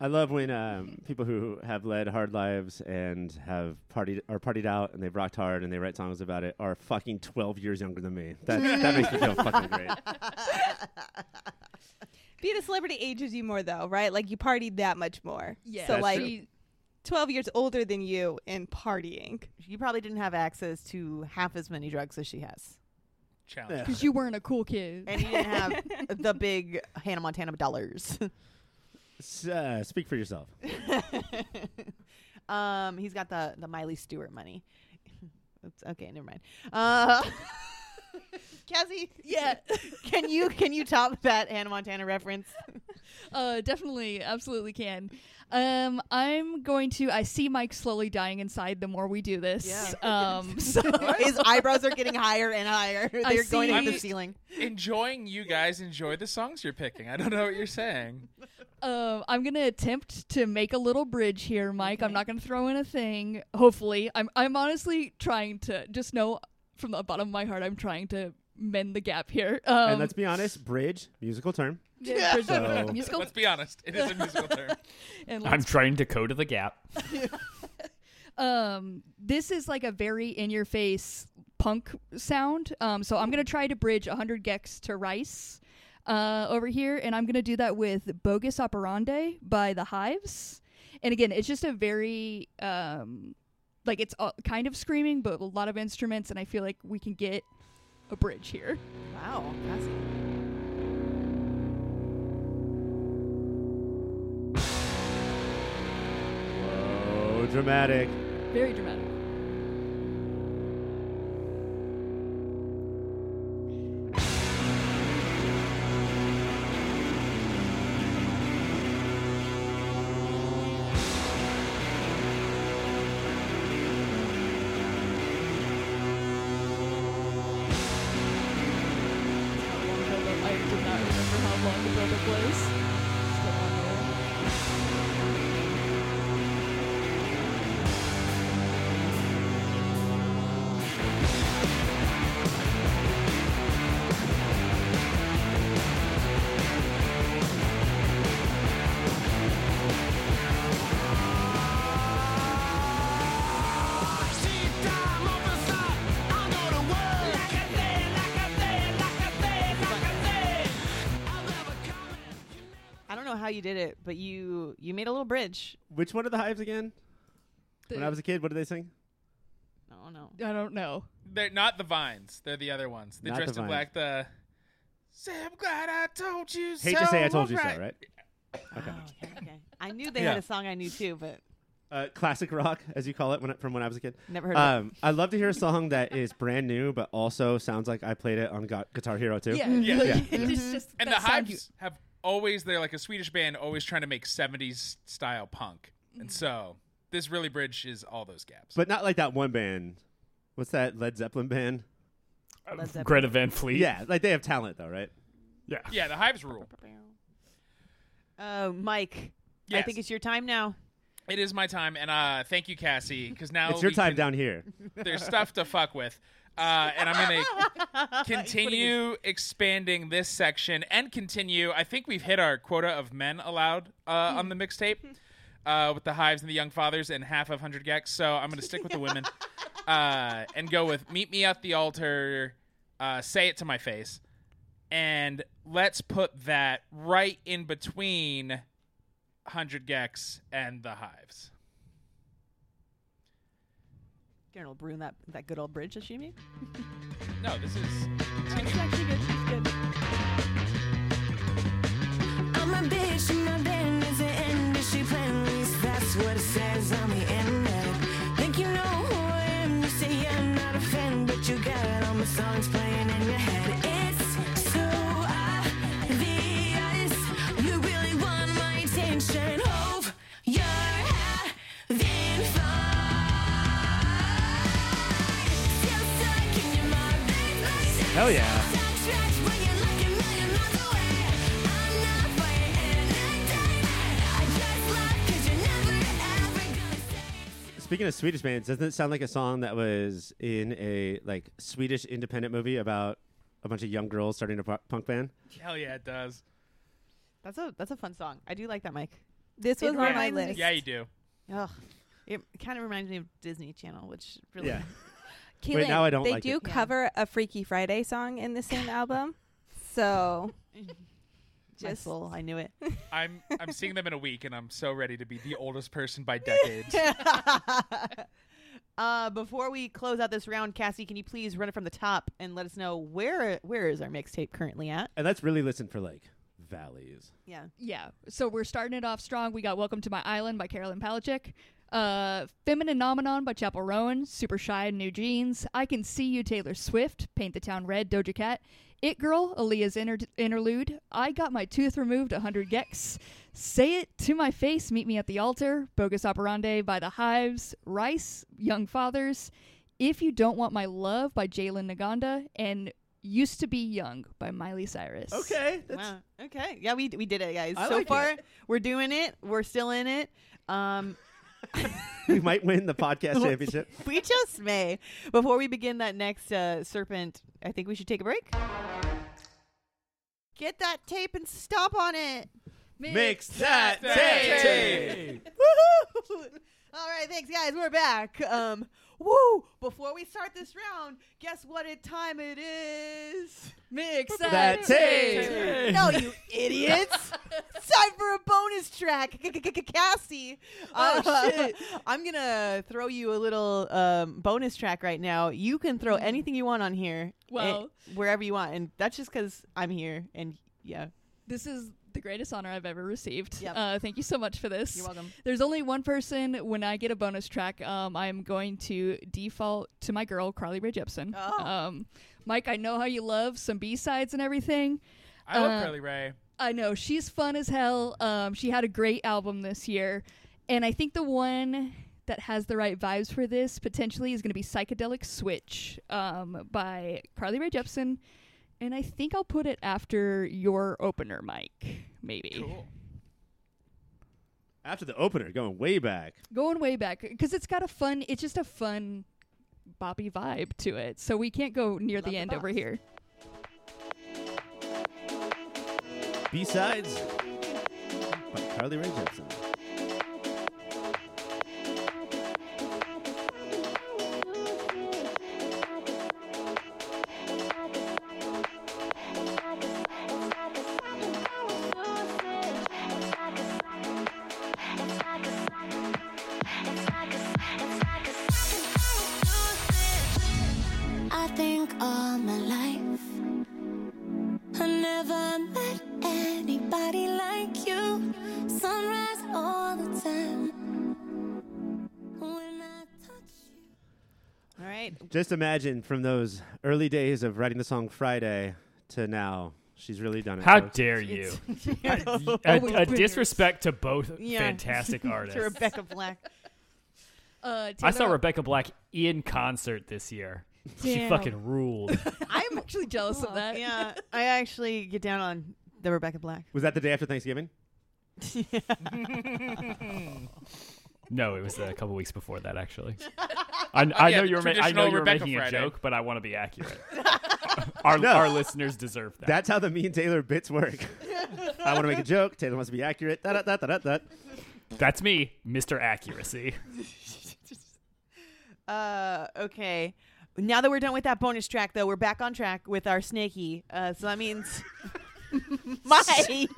I
love when um, people who have led hard lives and have partied are partied out and they've rocked hard and they write songs about it are fucking twelve years younger than me. That that makes me feel fucking great.
being a celebrity ages you more though, right? Like you partied that much more.
Yeah.
So
That's
like
true.
12 years older than you in partying.
You probably didn't have access to half as many drugs as she has.
Challenge.
Because you weren't a cool kid.
And you didn't have the big Hannah Montana dollars.
Uh, speak for yourself.
um, he's got the, the Miley Stewart money. Oops, okay, never mind. Uh, Cassie,
Yeah.
can you can you top that Hannah Montana reference?
Uh, definitely, absolutely can. Um, I'm going to. I see Mike slowly dying inside the more we do this. Um, so
His eyebrows are getting higher and higher.
I
They're going up the ceiling.
Enjoying you guys enjoy the songs you're picking. I don't know what you're saying.
uh, I'm gonna attempt to make a little bridge here, Mike. I'm not gonna throw in a thing. Hopefully, I'm. I'm honestly trying to just know from the bottom of my heart. I'm trying to mend the gap here. Um,
and let's be honest, bridge musical term.
yeah, bridge-
So-
musical.
Let's be honest. It is a musical term.
and
I'm
let's
trying to code the gap.
um this is like a very in your face punk sound um so i'm gonna try to bridge 100 gecs to rice uh over here and i'm gonna do that with bogus operandi by the hives and again it's just a very um like it's uh, kind of screaming but a lot of instruments and i feel like we can get a bridge here
Wow, Cassie.
Oh, dramatic.
very dramatic how
you did it, but you you made a little bridge.
Which one of the hives again? when I was a kid, what did they sing?
Oh no.
I don't know.
They're not the vines. They're the other ones. They
Not the
dressed in black. The say, I'm glad I told you so.
Hate to say I told you so,
right?
right? Okay.
Oh, okay, okay. I knew they
Yeah.
had a song I knew too, but
Uh, classic rock, as you call it, when, from when I was a kid.
never heard of
Um, I'd love to hear a song that is brand new, but also sounds like I played it on Gu- Guitar Hero too.
Yeah,
Yeah.
like,
Yeah.
it's just
And the
that sound you-
Hives have always they're like a Swedish band, always trying to make '70s style punk, and so this really bridges all those gaps.
But not like that one band. What's that Led Zeppelin band?
Led Zeppelin.
Greta Van Fleet.
Yeah, like they have talent though, right?
Yeah.
yeah, the Hives rule.
Uh, Mike, I think it's your time now.
It is my time, and uh, thank you, Cassie, because now
it's your time
can-
down here.
There's stuff to fuck with, uh, and I'm gonna continue expanding this section and continue. I think we've hit our quota of men allowed uh, on the mixtape uh, with the Hives and the Young Fathers and half of Hundred Gecs. So I'm gonna stick with the women uh, and go with "Meet Me at the Altar." Uh, say it to my face, and let's put that right in between Hundred Gecs and the Hives.
Karen will ruin that that good old bridge that she made.
No, this is
It's actually good. It's good.
Speaking of Swedish bands, doesn't it sound like a song that was in a like Swedish independent movie about a bunch of young girls starting a pu- punk band?
hell yeah, it does.
That's a that's a fun song. I do like that, Mike.
This was on my
reminds
list.
Yeah, you do.
Ugh. It kind of reminds me of Disney Channel, which really
Yeah.
Keelan,
now I don't
they
like
do
it.
Yeah.
cover a Freaky Friday song in the same album. So
my
Just-
soul. I knew it.
I'm I'm seeing them in a week, and I'm so ready to be the oldest person by decades.
uh, before we close out this round, Cassie, can you please run it from the top and let us know where where is our mixtape currently at?
And let's really listen for like valleys.
Yeah.
Yeah. So we're starting it off strong. We got Welcome to My Island by Caroline Polachek. Uh, Femininomenon by Chappell Roan. Super Shy NewJeans. I Can See You Taylor Swift. Paint the Town Red Doja Cat. It Girl Aliyah's inter- interlude. I Got My Tooth Removed 100 gecs. Say It to My Face. Meet Me at the Altar. Bogus Operandi by The Hives. Rice. Young Fathers. If You Don't Want My Love by Jalen Ngonda. And Used to Be Young by Miley Cyrus.
Okay.
Wow. Okay. Yeah, we we did it, guys.
I
so
like it.
far, we're doing it. We're still in it. Um,
we might win the podcast championship.
we just may. Before we begin that next uh, serpent, I think we should take a break. Get that tape and stop on it.
Mix that
tape.
tape.
Woohoo! All right, thanks, guys. We're back. Um, woo! Before we start this round, guess what it time it is?
Mix
That tape.
No, you idiots! it's time for a bonus track, Cassie.
Oh,
shit! I'm gonna throw you a little um, bonus track right now. You can throw anything you want on here,
Well-
eh, wherever you want, and that's just because I'm here. And yeah,
This is the greatest honor I've ever received.
Yep.
Uh, thank you so much for this.
you're welcome.
There's only one person when I get a bonus track. Um, I'm going to default to my girl Carly Rae Jepsen.
Oh.
Um, Mike, I know how you love some B sides and everything.
I love
Uh,
Carly Rae.
I know she's fun as hell. Um, she had a great album this year, and I think the one that has the right vibes for this potentially is going to be "Psychedelic Switch" um, by Carly Rae Jepsen, and I think I'll put it after your opener, Mike. Maybe
Cool.
After the opener, going way back.
going way back because it's got a fun. It's just a fun boppy vibe to it. So we can't go near
Love
the
the
end over here.
B sides by Carly Rae Jepsen. Just imagine from those early days of writing the song Friday to now, she's really done it.
How
folks.
dare you?
It's-
a,
Oh,
a disrespect to both
Yeah.
fantastic artists.
to Rebecca Black.
Uh,
I saw
Taylor,
Rebecca Black in concert this year. She
Damn.
fucking ruled.
I'm actually jealous of that.
Yeah, I actually get down on the Rebecca Black.
Was that the day after Thanksgiving?
No, it was a couple weeks before that actually. I, I
yeah,
know you're ma- I know you were
Rebecca
making
Friday.
a joke, but I want to be accurate. our
No.
our listeners deserve that.
That's how the me and Taylor bits work. I want to make a joke. Taylor wants to be accurate. Da, da, da.
That's me, Mr. Accuracy.
Uh, okay. Now that we're done with that bonus track, though, we're back on track with our snaky. Uh, so that means Mike.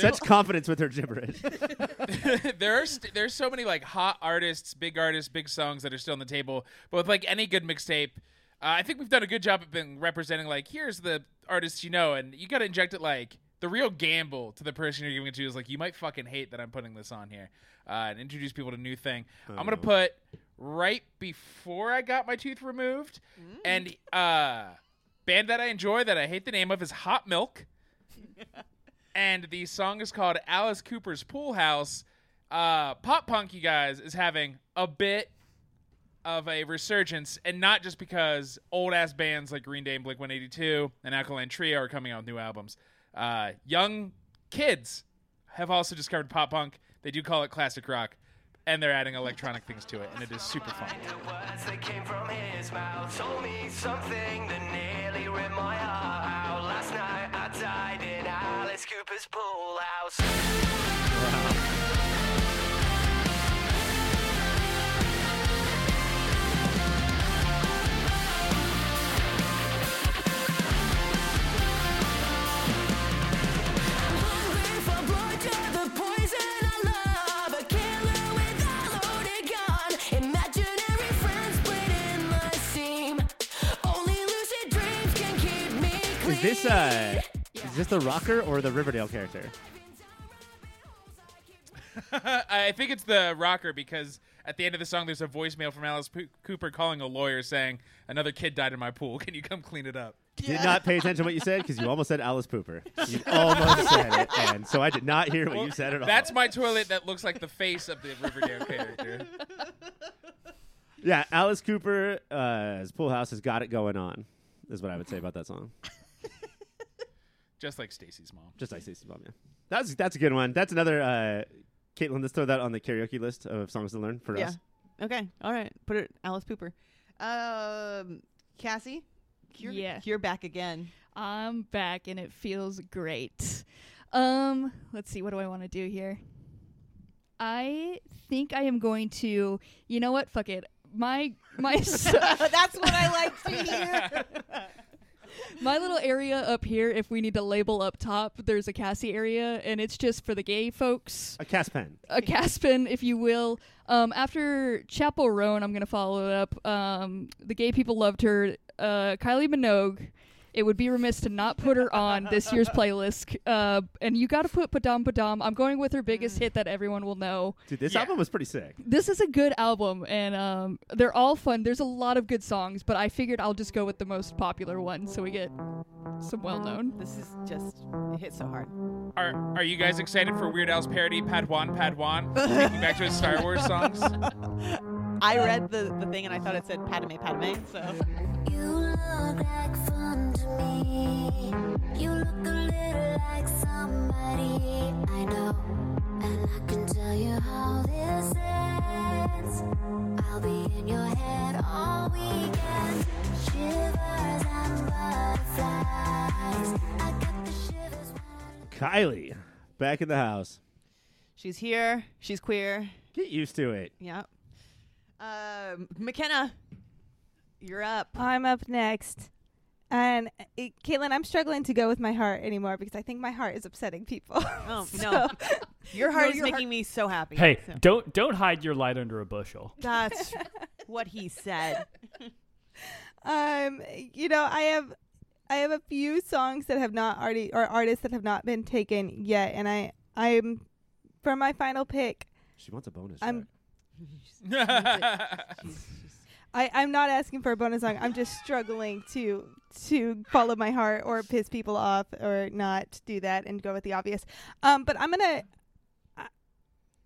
Such confidence with her gibberish.
there are st- there's so many like hot artists, big artists, big songs that are still on the table. But with like any good mixtape, uh, I think we've done a good job of being representing like here's the artists you know, and you got to inject it like the real gamble to the person you're giving it to is like you might fucking hate that I'm putting this on here, uh, and introduce people to new thing. I'm gonna put right before I got my tooth removed, and uh, band that I enjoy that I hate the name of is Hot Milk and the song is called Alice Cooper's Pool House. Uh, pop punk, you guys, is having a bit of a resurgence, and not just because old ass bands like Green Day and Blink 182 and Alkaline Trio are coming out with new albums. Uh, young kids have also discovered pop punk. They do call it classic rock, and they're adding electronic things to it, and it is super fun.
Alice Cooper's pool house. Hungry for blood, you're the poison I love. A killer with a loaded gun. Imaginary friends bleeding my seam. Only lucid dreams can keep me clean.
Is this uh, is this the rocker or the Riverdale character?
I think it's the rocker because at the end of the song, there's a voicemail from Alice P- Cooper calling a lawyer saying, "Another kid died in my pool. Can you come clean it up?"
Did not pay attention to what you said because you almost said Alice Pooper. You almost said it, and so I did not hear what
Well,
you said at all.
That's my toilet that looks like the face of the Riverdale character.
yeah. Alice Cooper's uh, pool house has got it going on. Is what I would say about that song.
Just like Stacy's mom.
Just like Stacy's mom. Yeah, that's that's a good one. That's another. Uh, Caitlin, let's throw that on the karaoke list of songs to learn for
yeah.
us.
Okay. All right. Put it Alice Pooper. Um, Cassie, you're,
Yeah.
you're back again.
I'm back and it feels great. Um, let's see, what do I want to do here? I think I am going to. You know what? Fuck it. My my s-
That's what I like to hear.
my little area up here. If we need to label up top, there's a Cassie area, and it's just for the gay folks.
A Caspen.
a Caspen, if you will. Um, after Chappell Roan, I'm gonna follow it up. Um, the gay people loved her. Uh, Kylie Minogue. It would be remiss to not put her on this year's playlist. Uh, and you got to put Padam Padam. I'm going with her biggest hit that everyone will know.
Dude, this
Yeah.
album was pretty sick.
This is a good album, and um, they're all fun. There's a lot of good songs, but I figured I'll just go with the most popular one, so we get some well known.
This is just it hits so hard.
Are Are you guys excited for Weird Al's parody Padawan Padawan, taking back to his Star Wars songs?
I read the, the thing and I thought it said Padme Padme. So
You look like fun to me. You look a little like somebody I know. And I can tell you how this ends. I'll be in your head all weekend. Shivers and butterflies. I got the shivers when
Kylie, back in the house.
she's here. She's queer.
Get used to it.
Yeah. Um, McKenna, you're up.
I'm up next. And uh, Caitlin, I'm struggling to go with my heart anymore because I think my heart is upsetting people.
Oh
So-
no, your heart
No,
is
your
making me so happy.
Hey,
So-
don't don't hide your light under a bushel.
that's what he said.
um, you know, I have I have a few songs that have not already or artists that have not been taken yet, and I I'm for my final pick.
She wants a bonus.
I'm-
track.
I, I'm not asking for a bonus song. I'm just struggling to to follow my heart or piss people off or not do that and go with the obvious. Um, but I'm gonna. I,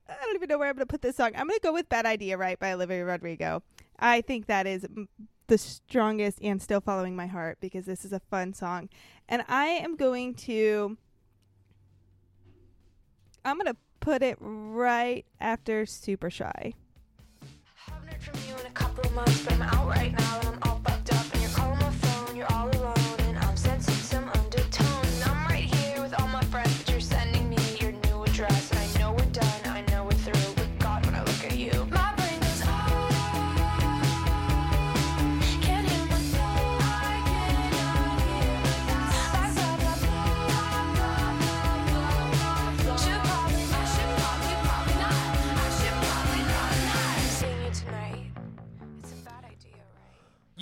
I don't even know where I'm gonna put this song. I'm gonna go with "Bad Idea" right by Olivia Rodrigo. I think that is m- the strongest and still following my heart because this is a fun song, and I am going to. I'm gonna put it right after "Super Shy."
From you in a couple of months, but I'm out right now and I'm all fucked up. And you're calling my phone, you're all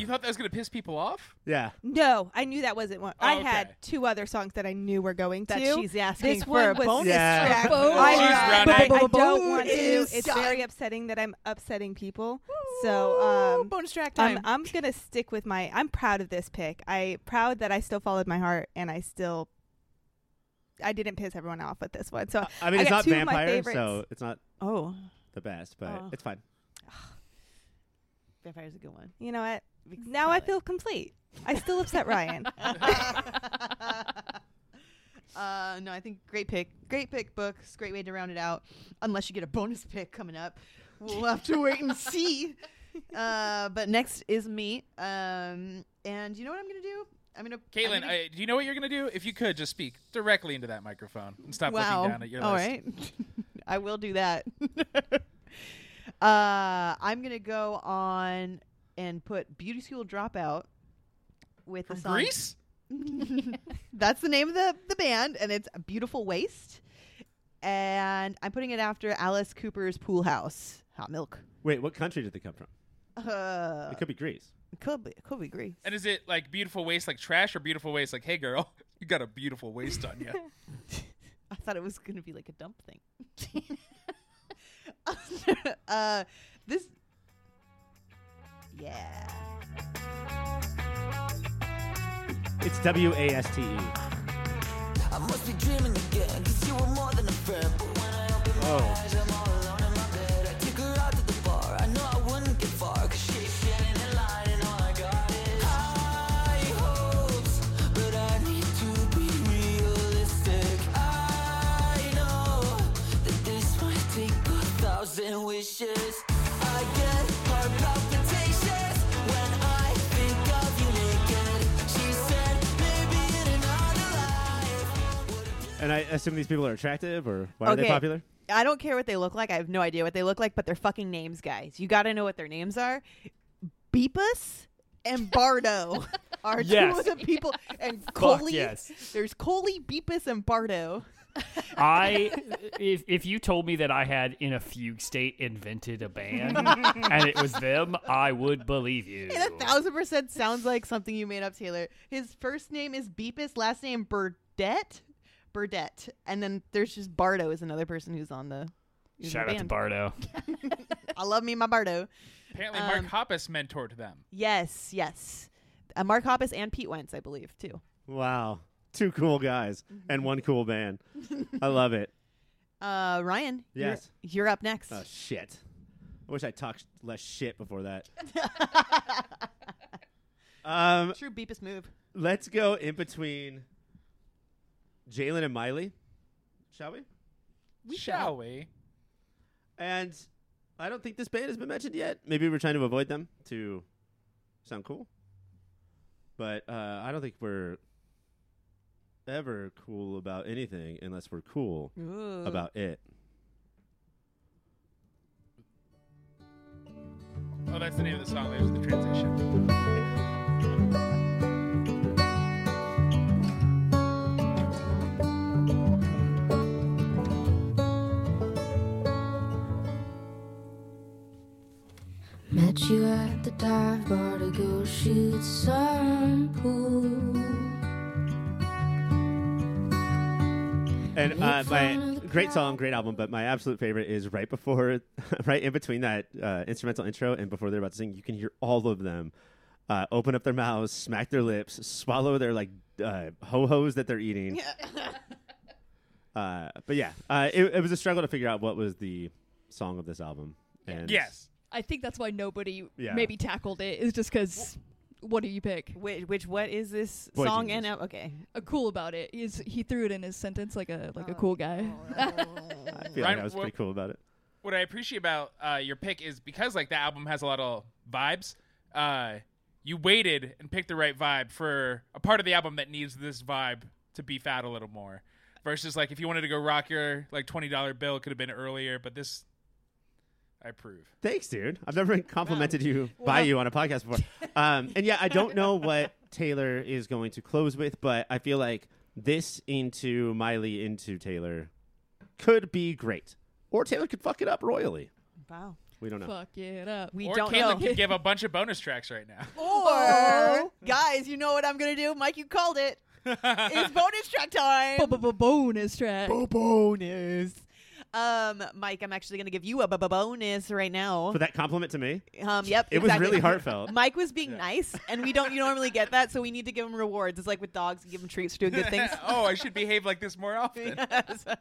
You
thought that was gonna piss people off?
Yeah.
No, I knew that wasn't one. I
Oh, okay.
had two other songs that I knew were going
That
to.
she's asking
this
for
one
a
was
bonus
Yeah.
track.
track.
I,
She's
know,
rounding
but
it.
I don't want to. It's
track.
very upsetting that I'm upsetting people. So um,
bonus track
I'm. I'm gonna stick with my. I'm proud of this pick. I proud that I still followed my heart and I still. I didn't piss everyone off with this one. So
I mean,
I
it's
got
not
two of my
vampire, so it's not
oh,
the best, but
Oh.
it's fine.
vampire's is a good one.
you know what?
We
Now
call
I feel complete. I still upset Ryan.
uh, no, I think great pick. Great pick, books. Great way to round it out. Unless you get a bonus pick coming up, we'll have to wait and see. Uh, but next is me. Um, and you know what I'm gonna do? I'm gonna. I'm
Caitlin,
gonna-
I, do you know what you're gonna do? If you could, just speak directly into that microphone and stop
wow.
looking down at your
All
list.
right. I will do that. uh, I'm gonna go on and put Beauty School Dropout with
From
the song.
Greece?
That's the name of the, the band, and it's Beautiful Waste. And I'm putting it after Alice Cooper's Pool House. Hot milk.
Wait, what country did they come from?
Uh,
It could be Greece.
could be, could be Greece.
And is it like beautiful waist like trash or beautiful waist like, hey girl, you got a beautiful waist on you?
I thought it was going to be like a dump thing. uh, this. Yeah.
It's W A S T E.
I must And I
assume these people are attractive, or why are they
Okay.
popular?
I don't care what they look like. I have no idea what they look like, but they're fucking names, guys. You got to know what their names are. Beepus and Bardo are
Yes.
two of the people. And
Fuck
Coley.
yes.
There's Coley, Beepus, and Bardo.
I if if you told me that I had in a fugue state invented a band and it was them, I would believe you.
And a thousand percent sounds like something you made up, Taylor. His first name is Beepus, last name Burdette. Burdette. And then there's just Bardo is another person who's on the. who's in
Shout
the
out to
band.
Bardo.
I love me my Bardo.
Apparently,
Um,
Mark Hoppus mentored them.
Yes, yes. Uh, Mark Hoppus and Pete Wentz, I believe, too.
Wow, two cool guys and one cool band. I love it.
Uh, Ryan. you're-
Yes.
You're, up next.
Oh shit! I wish I talked less shit before that. um,
True Beepus move.
let's go in between Jalen and Miley, shall we?
We
Shall we?
And I don't think this band has been mentioned yet. Maybe we're trying to avoid them to sound cool. But uh, I don't think we're ever cool about anything unless we're cool
Ooh.
about it.
Oh, that's the name of the song. There's the transition.
Met you at the dive bar to go shoot some pool.
And uh, my great song, great album, but my absolute favorite is right before, right in between that uh, instrumental intro and before they're about to sing. You can hear all of them uh, open up their mouths, smack their lips, swallow their like uh, ho hos that they're eating. uh, but yeah, uh, it, it was a struggle to figure out what was the song of this album. And
Yes.
I think that's why nobody
Yeah.
maybe tackled it. Is just because. What do you pick?
Which, which what is this
Boy
song
Genius.
and al- okay.
Uh, cool about it is he threw it in his sentence like a like a cool guy.
I feel like
Ryan,
I was
what-
pretty cool about it.
what I appreciate about uh, your pick is because like the album has a lot of vibes. Uh, you waited and picked the right vibe for a part of the album that needs this vibe to beef out a little more. Versus like if you wanted to go rock your like twenty dollar bill, it could have been earlier. But this, I approve.
Thanks, dude. I've never been complimented you by you on a podcast before. Um, and yeah, I don't know what Taylor is going to close with, but I feel like this into Miley into Taylor could be great, or Taylor could fuck it up royally.
Wow.
We don't know.
Fuck it up.
We
or
don't
Caitlin
know.
could give a bunch of bonus tracks right now.
Or guys, you know what I'm gonna do? Mike, you called it. it's bonus track time.
bonus track.
bonus. Um, Mike, I'm actually gonna give you a bu- bu- bonus right now.
For that compliment to me,
Um, yep.
it was really heartfelt.
Mike was being nice, and we don't you normally get that, so we need to give him rewards. It's like with dogs, give him treats for doing good things.
oh, I should behave like this more often.
Yes.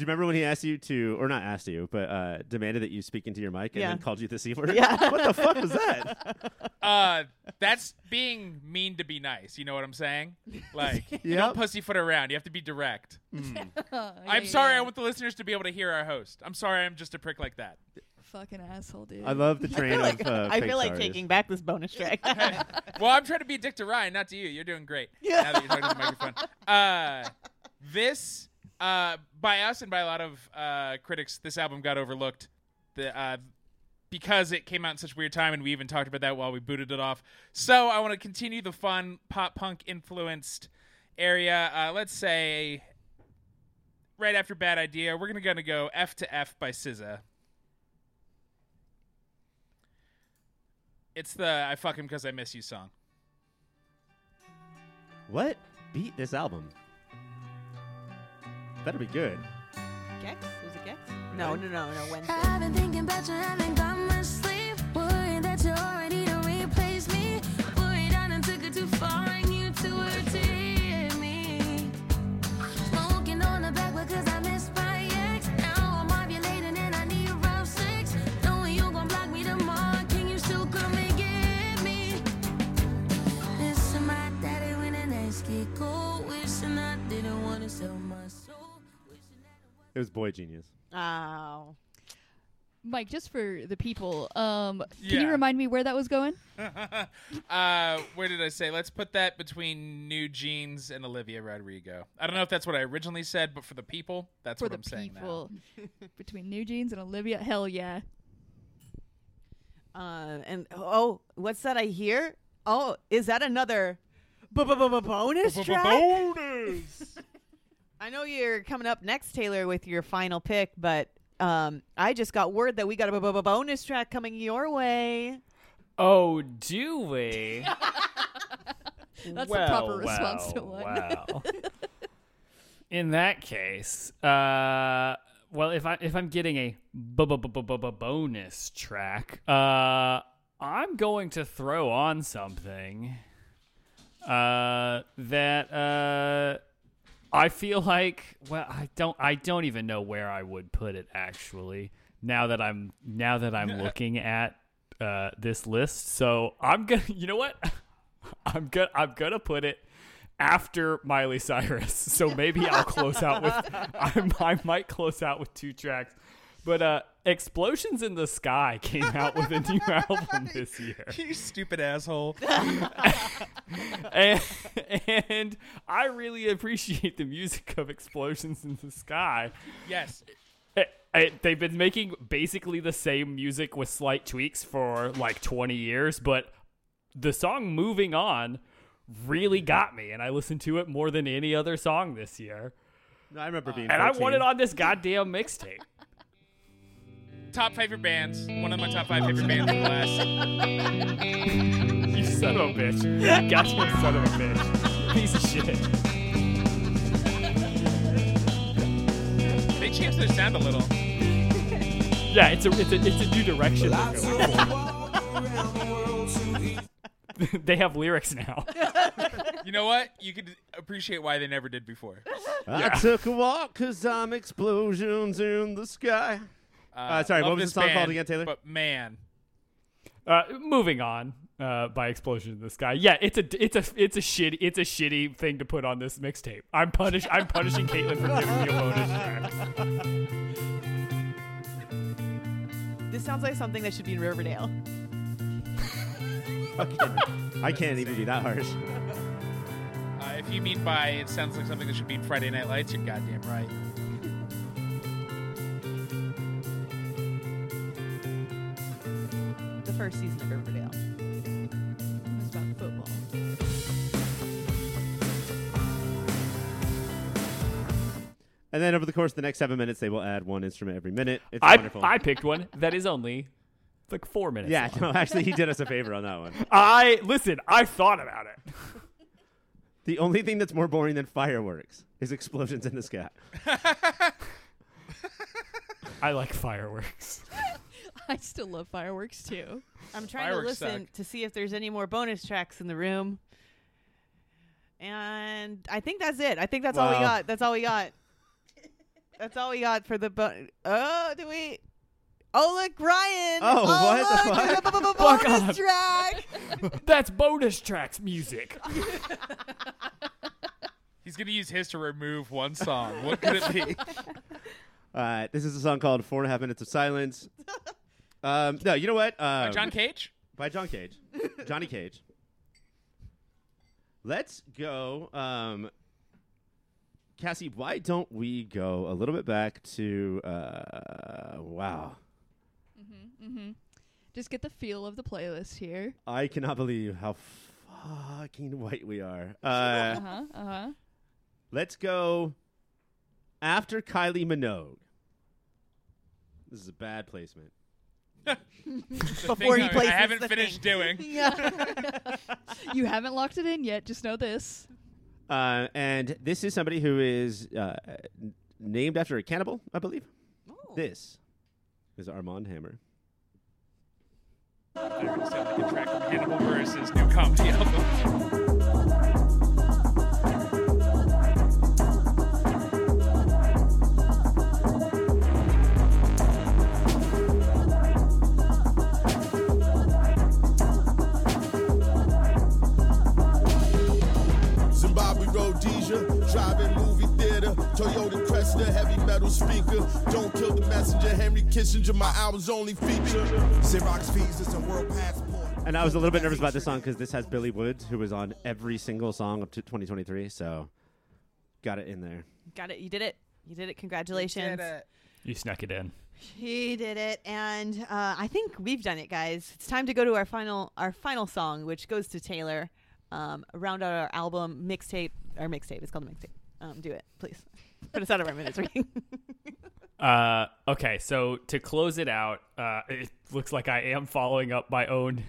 Do you remember when he asked you to, or not asked you, but uh, demanded that you speak into your mic and
Yeah.
then called you the c word?
Yeah.
what the fuck was that?
Uh, that's being mean to be nice. You know what I'm saying? Like, you don't pussyfoot around. You have to be direct. I'm sorry. I want the listeners to be able to hear our host. I'm sorry. I'm just a prick like that.
Fucking asshole, dude.
I love the
I
train
feel like,
of. Uh,
I feel like
sorries.
taking back this bonus track.
Well, I'm trying to be a dick to Ryan, not to you. You're doing great. Yeah. Now that you're talking to the microphone. Uh, this, uh, by us and by a lot of uh, critics, this album got overlooked. The uh, because it came out in such a weird time, and we even talked about that while we booted it off. So I want to continue the fun pop punk influenced area. Uh, let's say right after Bad Idea, we're gonna gonna go F to F by SZA. It's the I fuck him because I miss you song.
What beat this album? Better be good.
Gecs? Was it Gecs? No, no, no, no. Wednesday.
It
was Boy Genius.
Oh.
Mike, just for the people, um, can
Yeah.
you remind me where that was going?
uh, where did I say? Let's put that between NewJeans and Olivia Rodrigo. I don't know if that's what I originally said, but for the people, that's
for
what
the
I'm saying now.
people between NewJeans and Olivia. Hell yeah.
Uh, and oh, what's that I hear? Oh, is that another bonus track?
Bonus.
I know you're coming up next, Taylor, with your final pick, but um, I just got word that we got a bu- bu- bu- bonus track coming your way.
Oh, do we?
That's
well,
the proper response to
well,
one.
well. In that case, uh, well, if I if I'm getting a bonus track, uh, I'm going to throw on something uh, that uh, I feel like. Well, I don't. I don't even know where I would put it actually. Now that I'm now that I'm looking at uh, this list, so I'm gonna. You know what? I'm gonna I'm gonna put it after Miley Cyrus. So maybe I'll close out with I, I might close out with two tracks. But uh Explosions in the Sky came out with a new album this year.
you stupid asshole.
and, and I really appreciate the music of Explosions in the Sky.
yes.
It- it- they've been making basically the same music with slight tweaks for like 20 years, but the song Moving On really got me, and I listened to it more than any other song this year.
I remember being.
And I
14.
want it on this goddamn mixtape.
Top favorite bands. One of my top five favorite bands in the last.
You son of a bitch. You goddamn son of a bitch. Piece of shit.
They changed their sound a little.
Yeah, it's a it's a it's a new direction. they're going they have lyrics now.
You know what? You could appreciate why they never did before.
I took a walk because I'm explosions in the sky. Uh, sorry,
love
what was the
this
song called
band,
again, Taylor?
But man,
Uh, moving on. Uh, by explosion in the sky. Yeah, it's a it's a it's a shitty it's a shitty thing to put on this mixtape. I'm punish I'm punishing Caitlin for giving me a bonus track.
This sounds like something that should be in Riverdale.
I can't even be that harsh.
uh, if you mean by it sounds like something that should be in Friday Night Lights, you're goddamn right.
The first season of Riverdale.
And then over the course of the next seven minutes, they will add one instrument every minute. It's
I
wonderful.
I picked one that is only like four minutes.
yeah,
long.
no, actually, he did us a favor on that one.
I listen. I thought about it.
The only thing that's more boring than fireworks is explosions in the sky.
I like fireworks.
I still love fireworks too.
I'm trying
Fireworks
to listen
suck.
to see if there's any more bonus tracks in the room. And I think that's it. I think that's all we
Wow.
got. That's all we got. That's all we got for the bon- Oh, do we? Oh, look, Ryan.
Oh, what the
look,
fuck?
a b- b-
Fuck
bonus
off.
track.
That's bonus tracks music.
He's gonna use his to remove one song. What could it be?
Uh, this is a song called Four and a Half Minutes of Silence. Um, no, you know what?
Uh,
Um,
John Cage.
by John Cage, Johnny Cage. Let's go, um, Cassie. Why don't we go a little bit back to? Uh, wow,
Mm-hmm. mm-hmm. Just get the feel of the playlist here.
I cannot believe how fucking white we are.
Uh
Uh,
huh. Uh huh.
let's go after Kylie Minogue. This is a bad placement.
Before
thing
he
I-
places
I haven't finished
thing.
doing.
Yeah.
You haven't locked it in yet. Just know this.
Uh, and this is somebody who is uh, named after a cannibal, I believe.
Oh.
This is Armand Hammer.
I thought you sound like a track from Hannibal Buress's new comedy album.
Rhodesia, driving movie theater, Toyota Cresta, heavy metal speaker. Don't kill the messenger, Henry Kissinger, my album's only feature. Xerox Visa, a world passport.
And I was a little bit nervous about this song because this has Billy Woods, who was on every single song up to 2023. So got it in there.
Got it. You did it. You did it. Congratulations.
Did it.
You snuck it in.
He did it, and uh, I think we've done it, guys. It's time to go to our final our final song, which goes to Taylor. Um, round out our album mixtape. Our mixtape. It's called a mixtape. Um, do it, please. Put us out of our minutes reading.
Uh, okay, so to close it out, uh, it looks like I am following up my own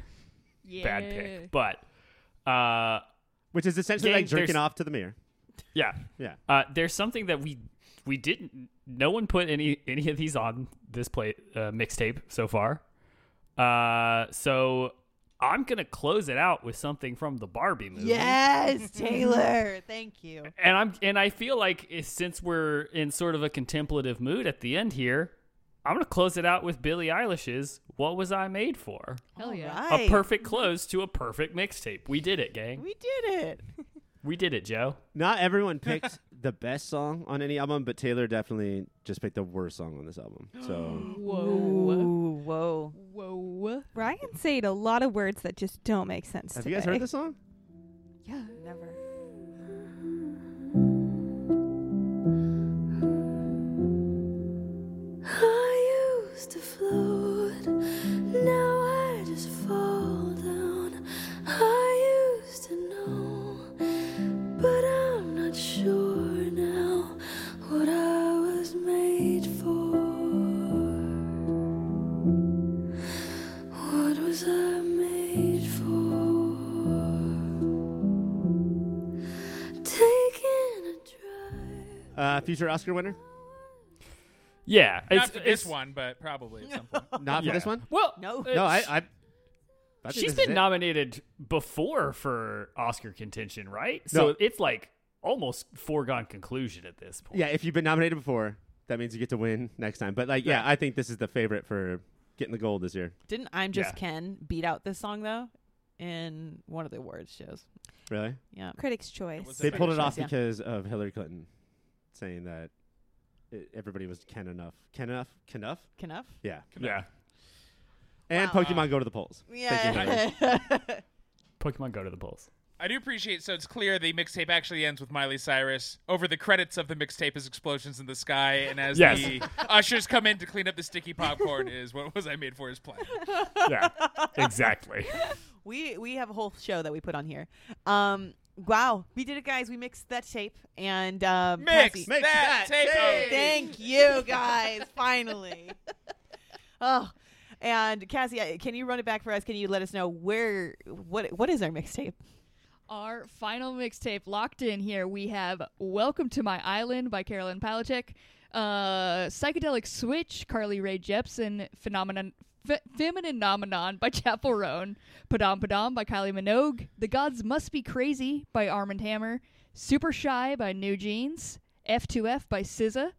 Yeah.
bad pick, but uh,
Which is essentially
Gang,
like jerking off to the mirror.
yeah,
Yeah.
Uh, there's something that we we didn't. No one put any any of these on this play uh, mixtape so far. Uh, so I'm gonna close it out with something from the Barbie movie.
yes, Taylor. Thank you.
and I'm and I feel like since we're in sort of a contemplative mood at the end here, I'm gonna close it out with Billie Eilish's "What Was I Made For."
Hell yeah.
Right.
A perfect close to a perfect mixtape. We did it, gang.
We did it.
We did it, Joe.
Not everyone picked the best song on any album, but Taylor definitely just picked the worst song on this album. So
Whoa.
Ooh, whoa.
Whoa.
Ryan said a lot of words that just don't make sense.
have you guys
today.
heard this song?
Yeah.
Never.
I used to float, now
Uh, future Oscar winner.
Yeah,
Not
it's,
for this
it's-
one, but probably at some point.
Not for
Yeah.
this one.
Well,
No.
No, I. I, I think
she's
this is
been
it.
nominated before for Oscar contention, right? So it's like almost foregone conclusion at this point.
Yeah, if you've been nominated before, that means you get to win next time. But like, yeah, I think this is the favorite for getting the gold this year.
Didn't I'm Just
Yeah.
Ken beat out this song though in one of the awards shows?
Really?
Yeah.
Critics' choice.
was
They
the
pulled it off
yeah.
because of Hillary Clinton saying that it, everybody was Ken enough. Ken enough? Ken enough?
Enough?
Yeah.
Yeah.
And
Wow.
Pokemon go to the polls. Thank you, Hillary.
Yeah.
Pokemon go to the polls.
I do appreciate. So it's clear the mixtape actually ends with Miley Cyrus. Over the credits of the mixtape is explosions in the sky, and as
Yes.
the ushers come in to clean up the sticky popcorn, is what was I made for is playing.
Yeah, exactly.
we we have a whole show that we put on here. Um, wow, we did it, guys. We mixed that tape and um,
Mix,
Cassie-
Mix
that,
that
tape.
tape.
Thank you, guys. Finally. oh, and Cassie, uh, can you run it back for us? Can you let us know where what what is our mixtape?
Our final mixtape locked in here. We have "Welcome to My Island" by Caroline Polachek, uh, "Psychedelic Switch" Carly Rae Jepsen, "Phenomenon." Femininomenon by Chappell Roan, Padam Padam by Kylie Minogue, The Gods Must Be Crazy by Armand Hammer, Super Shy by NewJeans, F2F by SZA,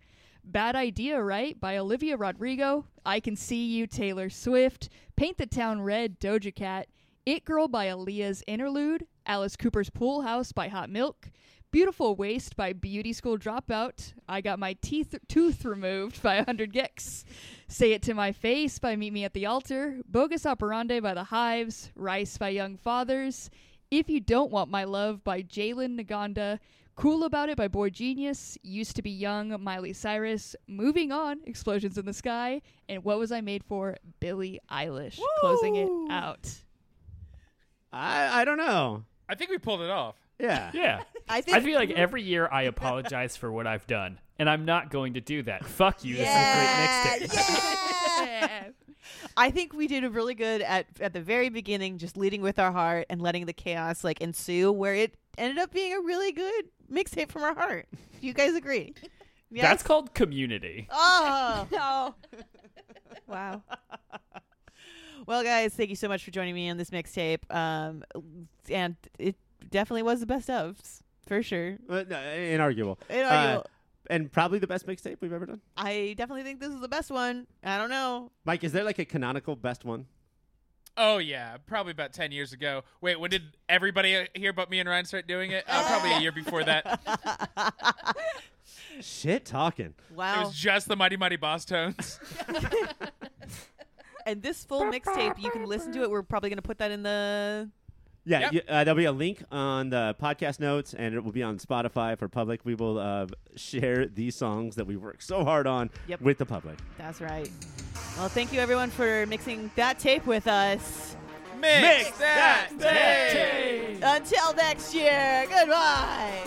Bad Idea Right by Olivia Rodrigo, I Can See You Taylor Swift, Paint the Town Red Doja Cat, It Girl by Aliyah's Interlude, Alice Cooper's Pool House by Hot Milk, Beautiful Waste by Beauty School Dropout, I Got My Teeth Tooth Removed by 100 gecs, Say It to My Face by Meet Me at the Altar, Bogus Operandi by The Hives, Rice by Young Fathers, If You Don't Want My Love by Jalen Ngonda, Cool About It by boygenius, Used to Be Young, Miley Cyrus, Moving On, Explosions in the Sky, and What Was I Made For, Billie Eilish, closing it out.
I, I don't know.
I think we pulled it off.
Yeah.
Yeah.
I think
I feel like every year I apologize for what I've done, and I'm not going to do that. Fuck you. This is a great mixtape.
yeah. I think we did really good at at the very beginning, just leading with our heart and letting the chaos like ensue, where it ended up being a really good mixtape from our heart. Do you guys agree? Yes?
That's called community.
oh no.
Wow.
Well, guys, thank you so much for joining me on this mixtape. Um, and it definitely was the best of for sure.
Uh, no, inarguable.
Inarguable.
Uh, and probably the best mixtape we've ever done.
I definitely think this is the best one. I don't know.
Mike, is there like a canonical best one?
Oh yeah, probably about ten years ago. Wait, when did everybody uh, hear about me and Ryan start doing it? Uh, probably a year before that.
Shit talking.
Wow.
It was just the Mighty Mighty Bosstones.
and this full mixtape, you can listen to it. We're probably going to put that in the.
Yeah,
Yep.
you- uh, there'll be a link on the podcast notes, and it will be on Spotify for public. We will uh, share these songs that we worked so hard on
Yep.
with the public.
That's right. Well, thank you everyone for mixing that tape with us.
Mix, that, tape.
Until next year, goodbye.